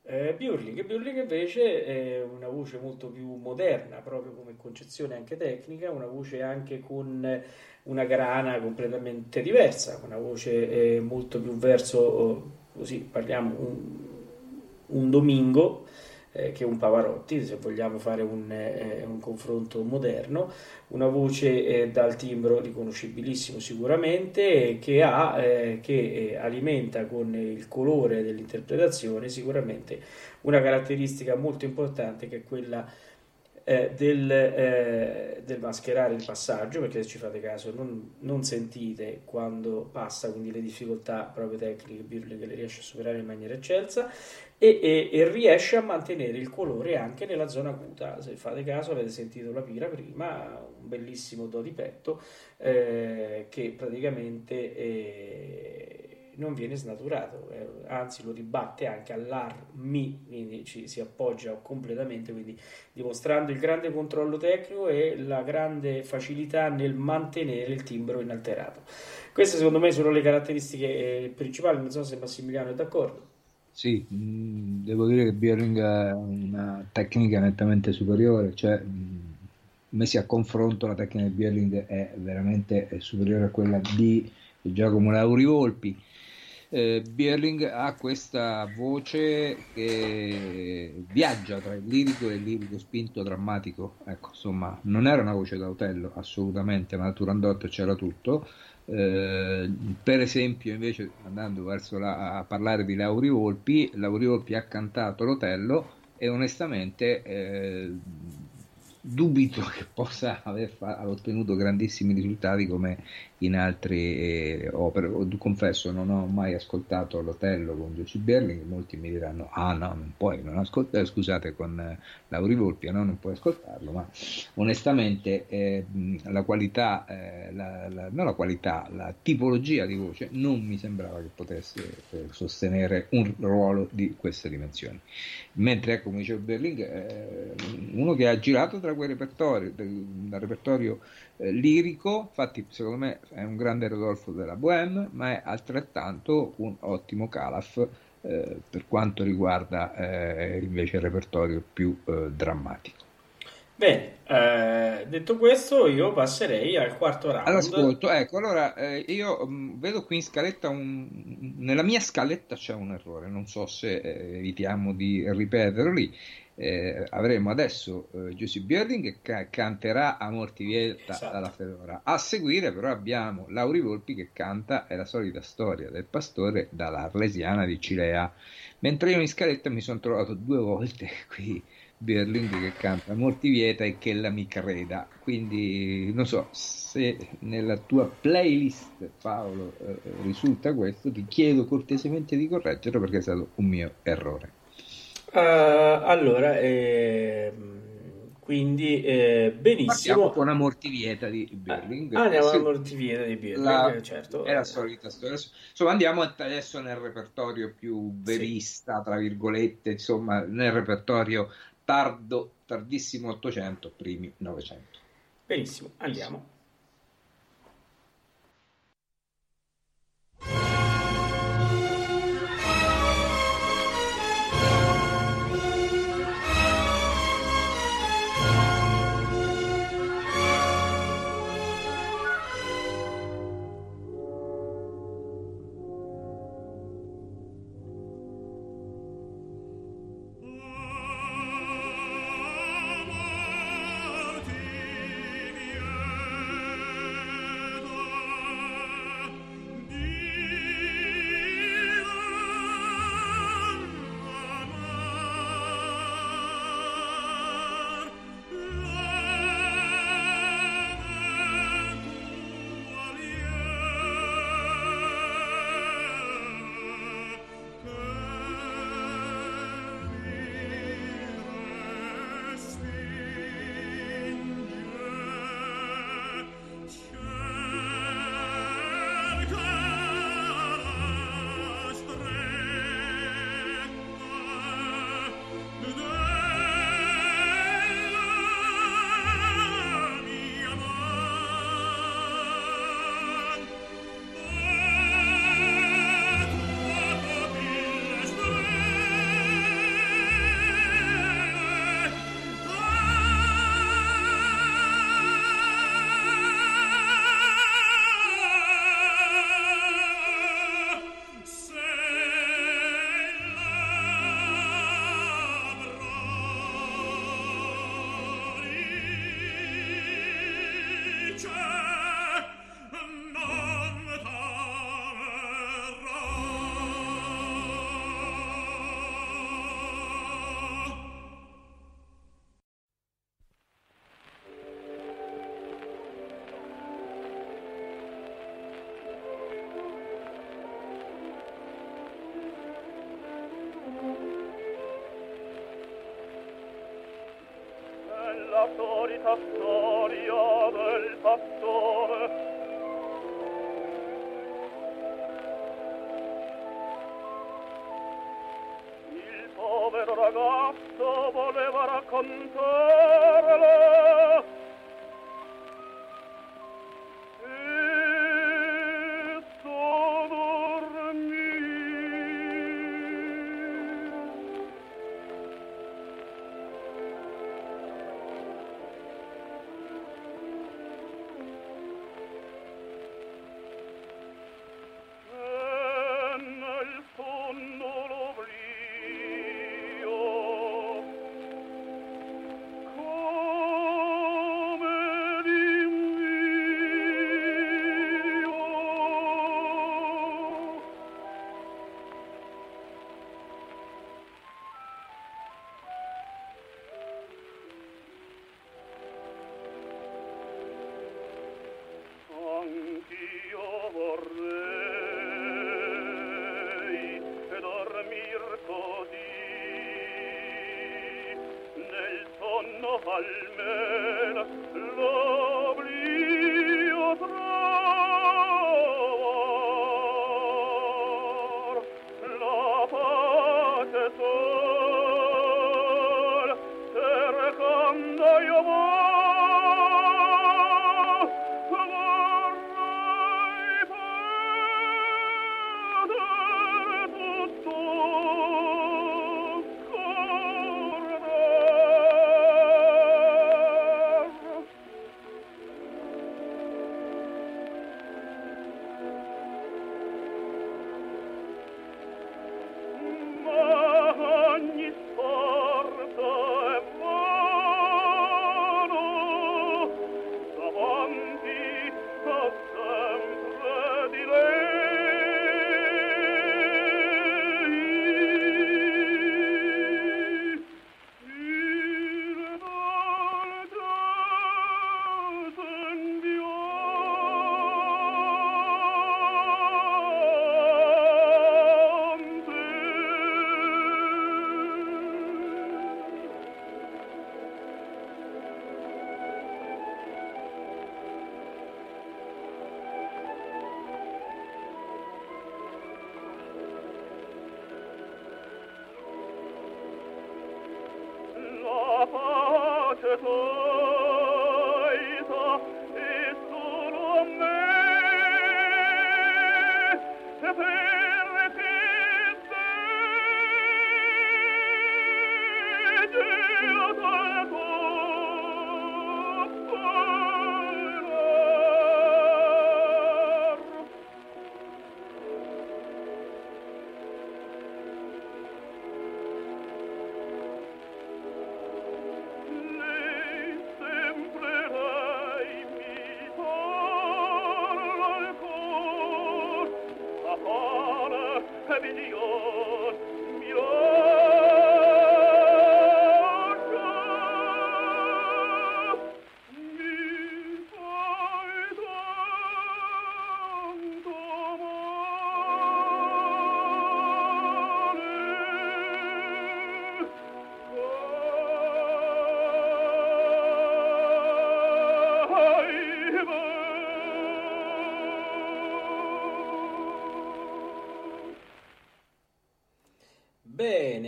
Eh, Burling. Burling invece è una voce molto più moderna, proprio come concezione anche tecnica, una voce anche con una grana completamente diversa, una voce eh, molto più verso, oh, così parliamo, un, un domingo, eh, che un Pavarotti, se vogliamo fare un, eh, un confronto moderno, una voce eh, dal timbro riconoscibilissimo sicuramente, che, ha, eh, che eh, alimenta con il colore dell'interpretazione sicuramente una caratteristica molto importante che è quella del, del, mascherare il passaggio, perché se ci fate caso non, non, sentite quando passa, quindi le difficoltà proprio tecniche, Birli che le riesce a superare in maniera eccelsa, e, e, e, riesce a mantenere il colore anche nella zona acuta. Se fate caso avete sentito la pira prima, un bellissimo do di petto eh, che praticamente... Eh, non viene snaturato, eh, anzi lo ribatte anche all'armi, quindi ci si appoggia completamente, quindi dimostrando il grande controllo tecnico e la grande facilità nel mantenere il timbro inalterato. Queste secondo me sono le caratteristiche eh, principali, non so se Massimiliano è d'accordo. Sì, mm, devo dire che Biering ha una tecnica nettamente superiore, cioè mm, messi a confronto la tecnica di Biering è veramente superiore a quella di Giacomo Lauri Volpi eh, Bierling ha questa voce che viaggia tra il lirico e il lirico spinto drammatico. Ecco, insomma, non era una voce da Otello, assolutamente, ma a Turandot c'era tutto. Eh, per esempio, invece, andando la, a parlare di Lauri Volpi, Lauri Volpi ha cantato l'Otello e onestamente eh, dubito che possa aver ottenuto grandissimi risultati come in altre eh, opere. Confesso, non ho mai ascoltato l'Otello con Giuseppe Berling. Molti mi diranno: Ah, no, non puoi, non ascoltare. Scusate, con eh, Lauri Volpi, no, non puoi ascoltarlo. Ma onestamente, eh, la qualità, eh, la, la, non la qualità, la tipologia di voce non mi sembrava che potesse eh, sostenere un ruolo di queste dimensioni. Mentre, ecco, come diceva Berling, eh, uno che ha girato tra quei repertori, dal repertorio lirico, infatti, secondo me è un grande Rodolfo della Bohème, ma è altrettanto un ottimo Calaf eh, per quanto riguarda eh, invece il repertorio più eh, drammatico. Bene, eh, detto questo, io passerei al quarto round. All'ascolto, ecco, allora eh, io mh, mm, vedo qui in scaletta un... nella mia scaletta c'è un errore, non so se eh, evitiamo di ripeterlo lì. Eh, avremo adesso eh, Giusy Birding che ca- canterà a Mortivieta Esatto. dalla Fedora. A seguire però abbiamo Lauri Volpi che canta È la solita storia del pastore dall'Arlesiana di Cilea. Mentre io in scaletta mi sono trovato due volte [laughs] qui Berling che canta Mortivieta e che la mi creda. Quindi non so se nella tua playlist Paolo eh, risulta questo, ti chiedo cortesemente di correggerlo perché è stato un mio errore. Eh, allora, ehm, quindi eh, benissimo. Partiamo con una mortivieta di Berling. Ah, andiamo Sì, alla mortivieta di Birling, la- certo. È la solita storia. Insomma, andiamo adesso nel repertorio più verista, tra virgolette, insomma, nel repertorio tardo, tardissimo 800, primi 900. Benissimo, andiamo. È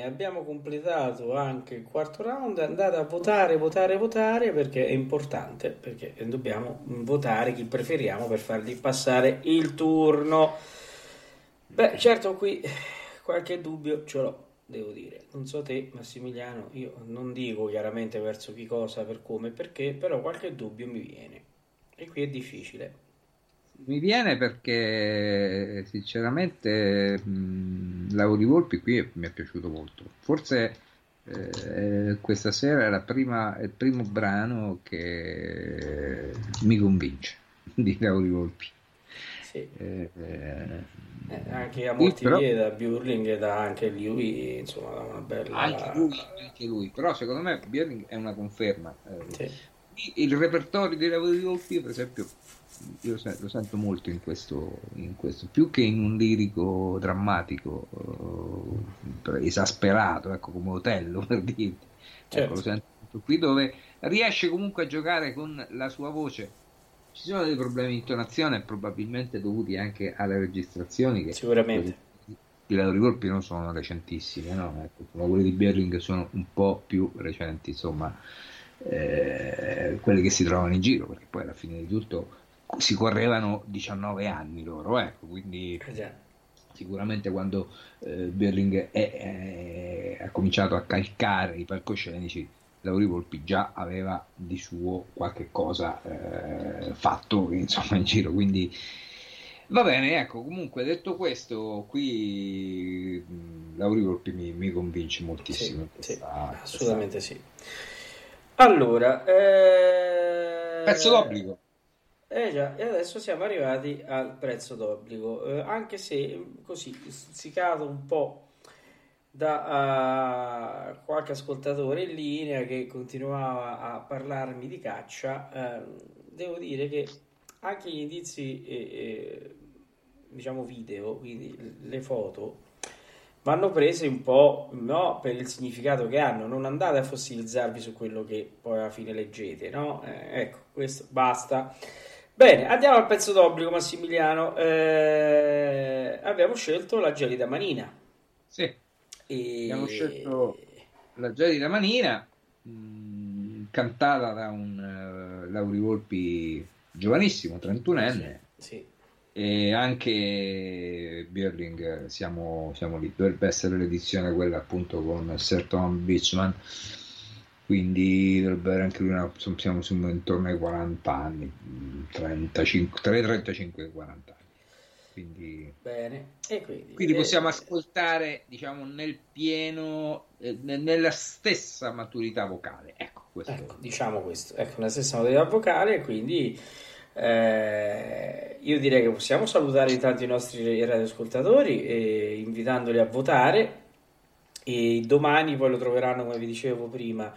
Abbiamo completato anche il quarto round. Andate a votare, votare, votare perché è importante, perché dobbiamo votare chi preferiamo per fargli passare il turno. Beh, certo qui qualche dubbio ce l'ho, devo dire. Non so te, Massimiliano, io non dico chiaramente verso chi cosa, per come, perché, però qualche dubbio mi viene. E qui è difficile. Mi viene perché sinceramente mh, Lauri Volpi qui mi è piaciuto molto. Forse eh, questa sera è, prima, è il primo brano che mi convince [laughs] di Lauri Volpi. Sì. Eh, eh, anche a molti però, da Burling e da anche lui, insomma, da una bella... Anche lui, anche lui. però secondo me Burling è una conferma. Eh, sì. Il repertorio di Lauri Volpi, per esempio, io lo sento molto in questo, in questo, più che in un lirico drammatico eh, esasperato, ecco come Otello [laughs] per dirti. Certo. Ecco, lo sento qui dove riesce comunque a giocare con la sua voce. Ci sono dei problemi di intonazione, probabilmente dovuti anche alle registrazioni. Che Sicuramente. I lavori colpi non sono recentissimi, no? ecco, quelli di Berling sono un po' più recenti, insomma, eh, quelli che si trovano in giro, perché poi alla fine di tutto si correvano 19 anni loro, ecco, quindi eh sicuramente quando eh, Berling è, è, ha cominciato a calcare i palcoscenici, Lauri Volpi già aveva di suo qualche cosa eh, fatto insomma in giro, quindi va bene, ecco, comunque detto questo, qui Lauri Volpi mi, mi convince moltissimo. Sì, questa, sì, assolutamente questa... sì. Allora, eh... pezzo d'obbligo. Eh già, e adesso siamo arrivati al prezzo d'obbligo, eh, anche se così si cade un po' da uh, qualche ascoltatore in linea che continuava a parlarmi di caccia, eh, devo dire che anche gli indizi, eh, diciamo video, quindi le foto, vanno prese un po' no, per il significato che hanno, non andate a fossilizzarvi su quello che poi alla fine leggete, no? Eh, ecco, questo basta. Bene, andiamo al pezzo d'obbligo, Massimiliano. Eh, abbiamo scelto la gelida manina. Sì, e... abbiamo scelto la gelida manina, mh, mm, cantata da un uh, Lauri Volpi giovanissimo, 31enne. Sì, sì. E anche Birling, siamo, siamo lì. Dovrebbe essere l'edizione quella appunto con Sir Tom Beachman quindi dovrebbe avere anche lui una, siamo, intorno ai 40 anni 35, tra i 35 e i 40 anni quindi, Bene. quindi, quindi possiamo eh, ascoltare diciamo nel pieno eh, nella stessa maturità vocale ecco, questo. ecco diciamo questo ecco nella stessa maturità vocale quindi eh, io direi che possiamo salutare intanto i nostri radioascoltatori eh, invitandoli a votare e domani poi lo troveranno come vi dicevo prima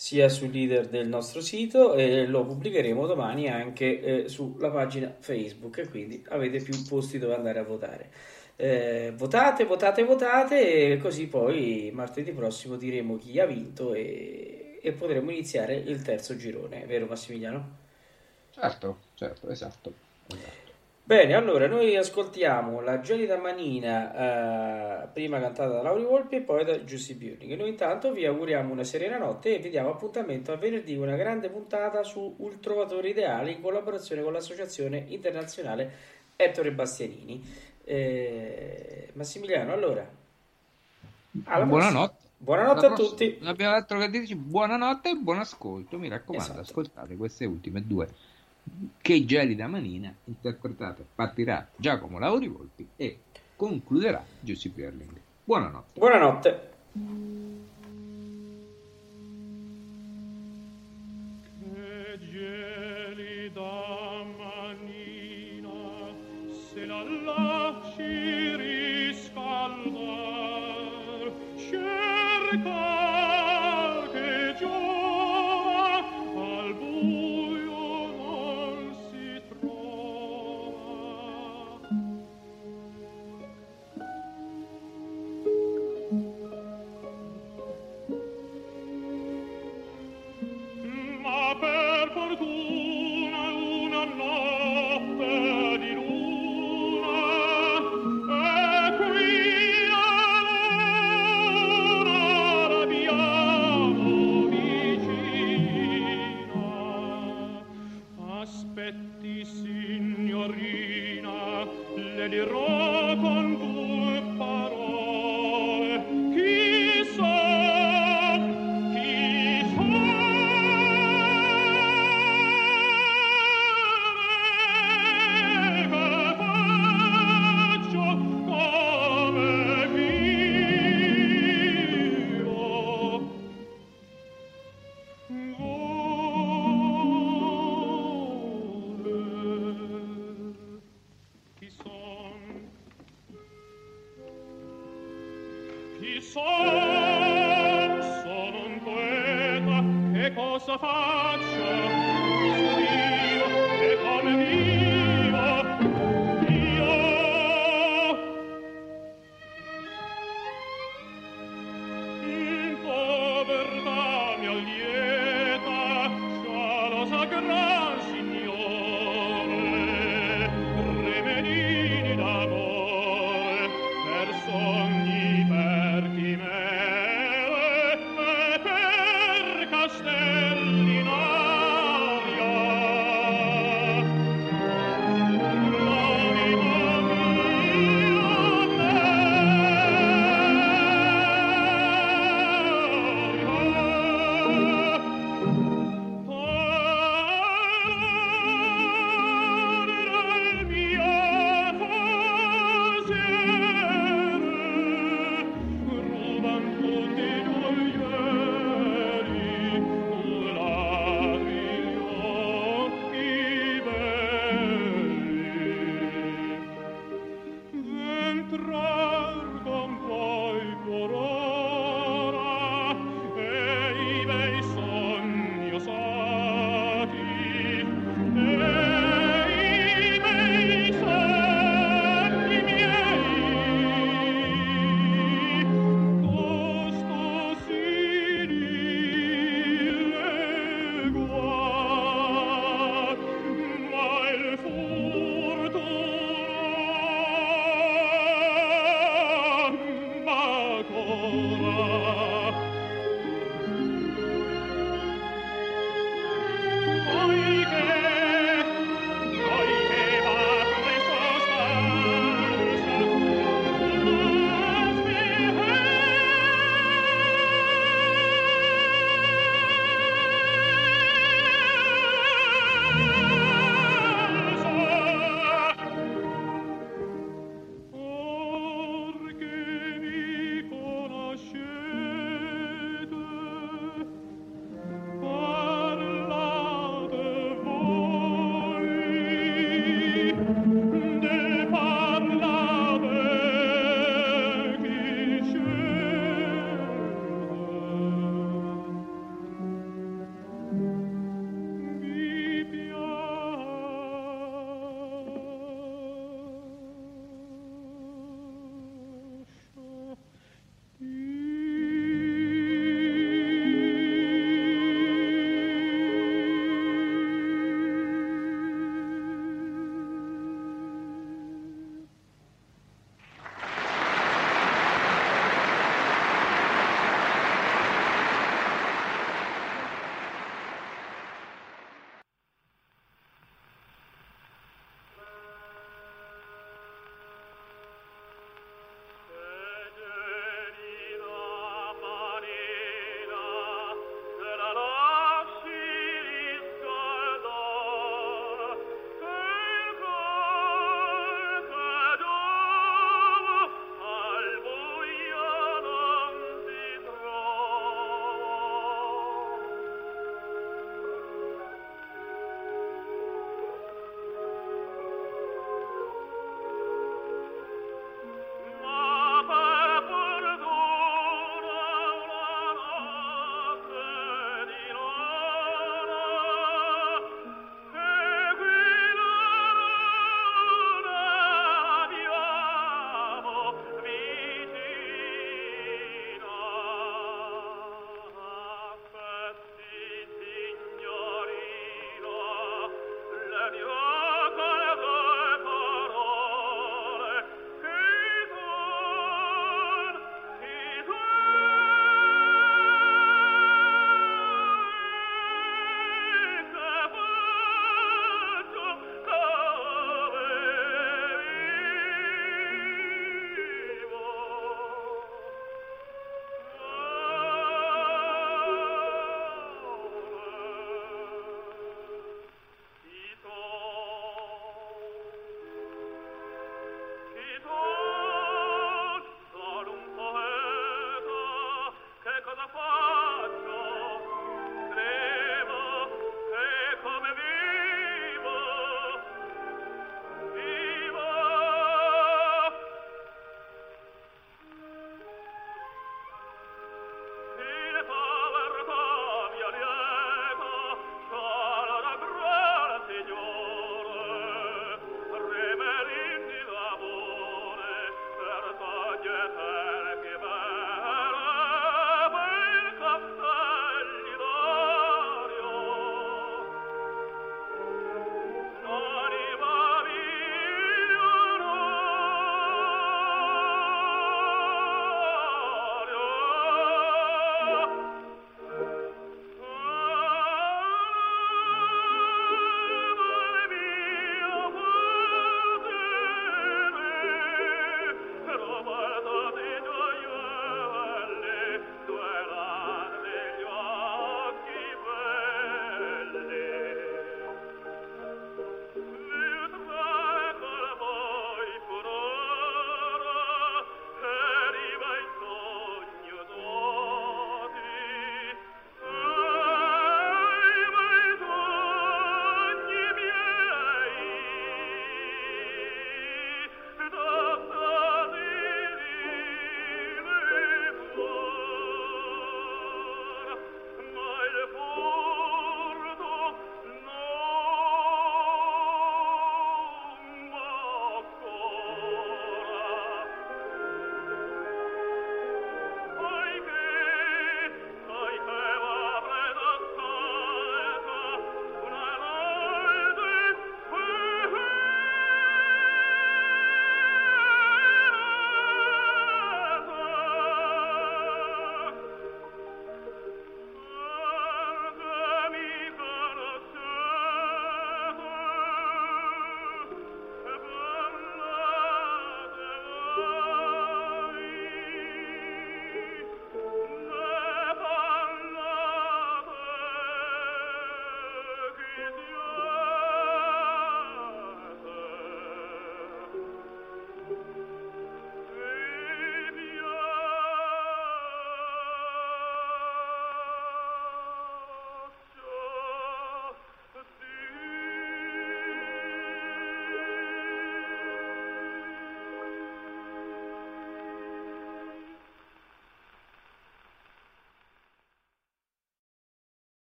sia sul leader del nostro sito e lo pubblicheremo domani anche eh, sulla pagina Facebook quindi avete più posti dove andare a votare. Eh, votate, votate, votate e così poi martedì prossimo diremo chi ha vinto e, e potremo iniziare il terzo girone, vero Massimiliano? Certo, certo, esatto. esatto. Bene, allora noi ascoltiamo la gelida manina, eh, prima cantata da Lauri Volpi e poi da Giussi Burning. Noi intanto vi auguriamo una serena notte e vi diamo appuntamento a venerdì una grande puntata su Il Trovatore Ideale in collaborazione con l'Associazione Internazionale Ettore Bastianini. Eh, Massimiliano, allora. Buonanotte. prossima. Buonanotte Alla a prossima. tutti. Non abbiamo altro che dirci. Buonanotte e buon ascolto. Mi raccomando, Esatto. ascoltate queste ultime due. Che gelida manina, interpretate, partirà Giacomo Lauri Volpi e concluderà Giuseppe Erling. Buonanotte. Buonanotte. Che gelida manina, se la lasci riscaldar, cerca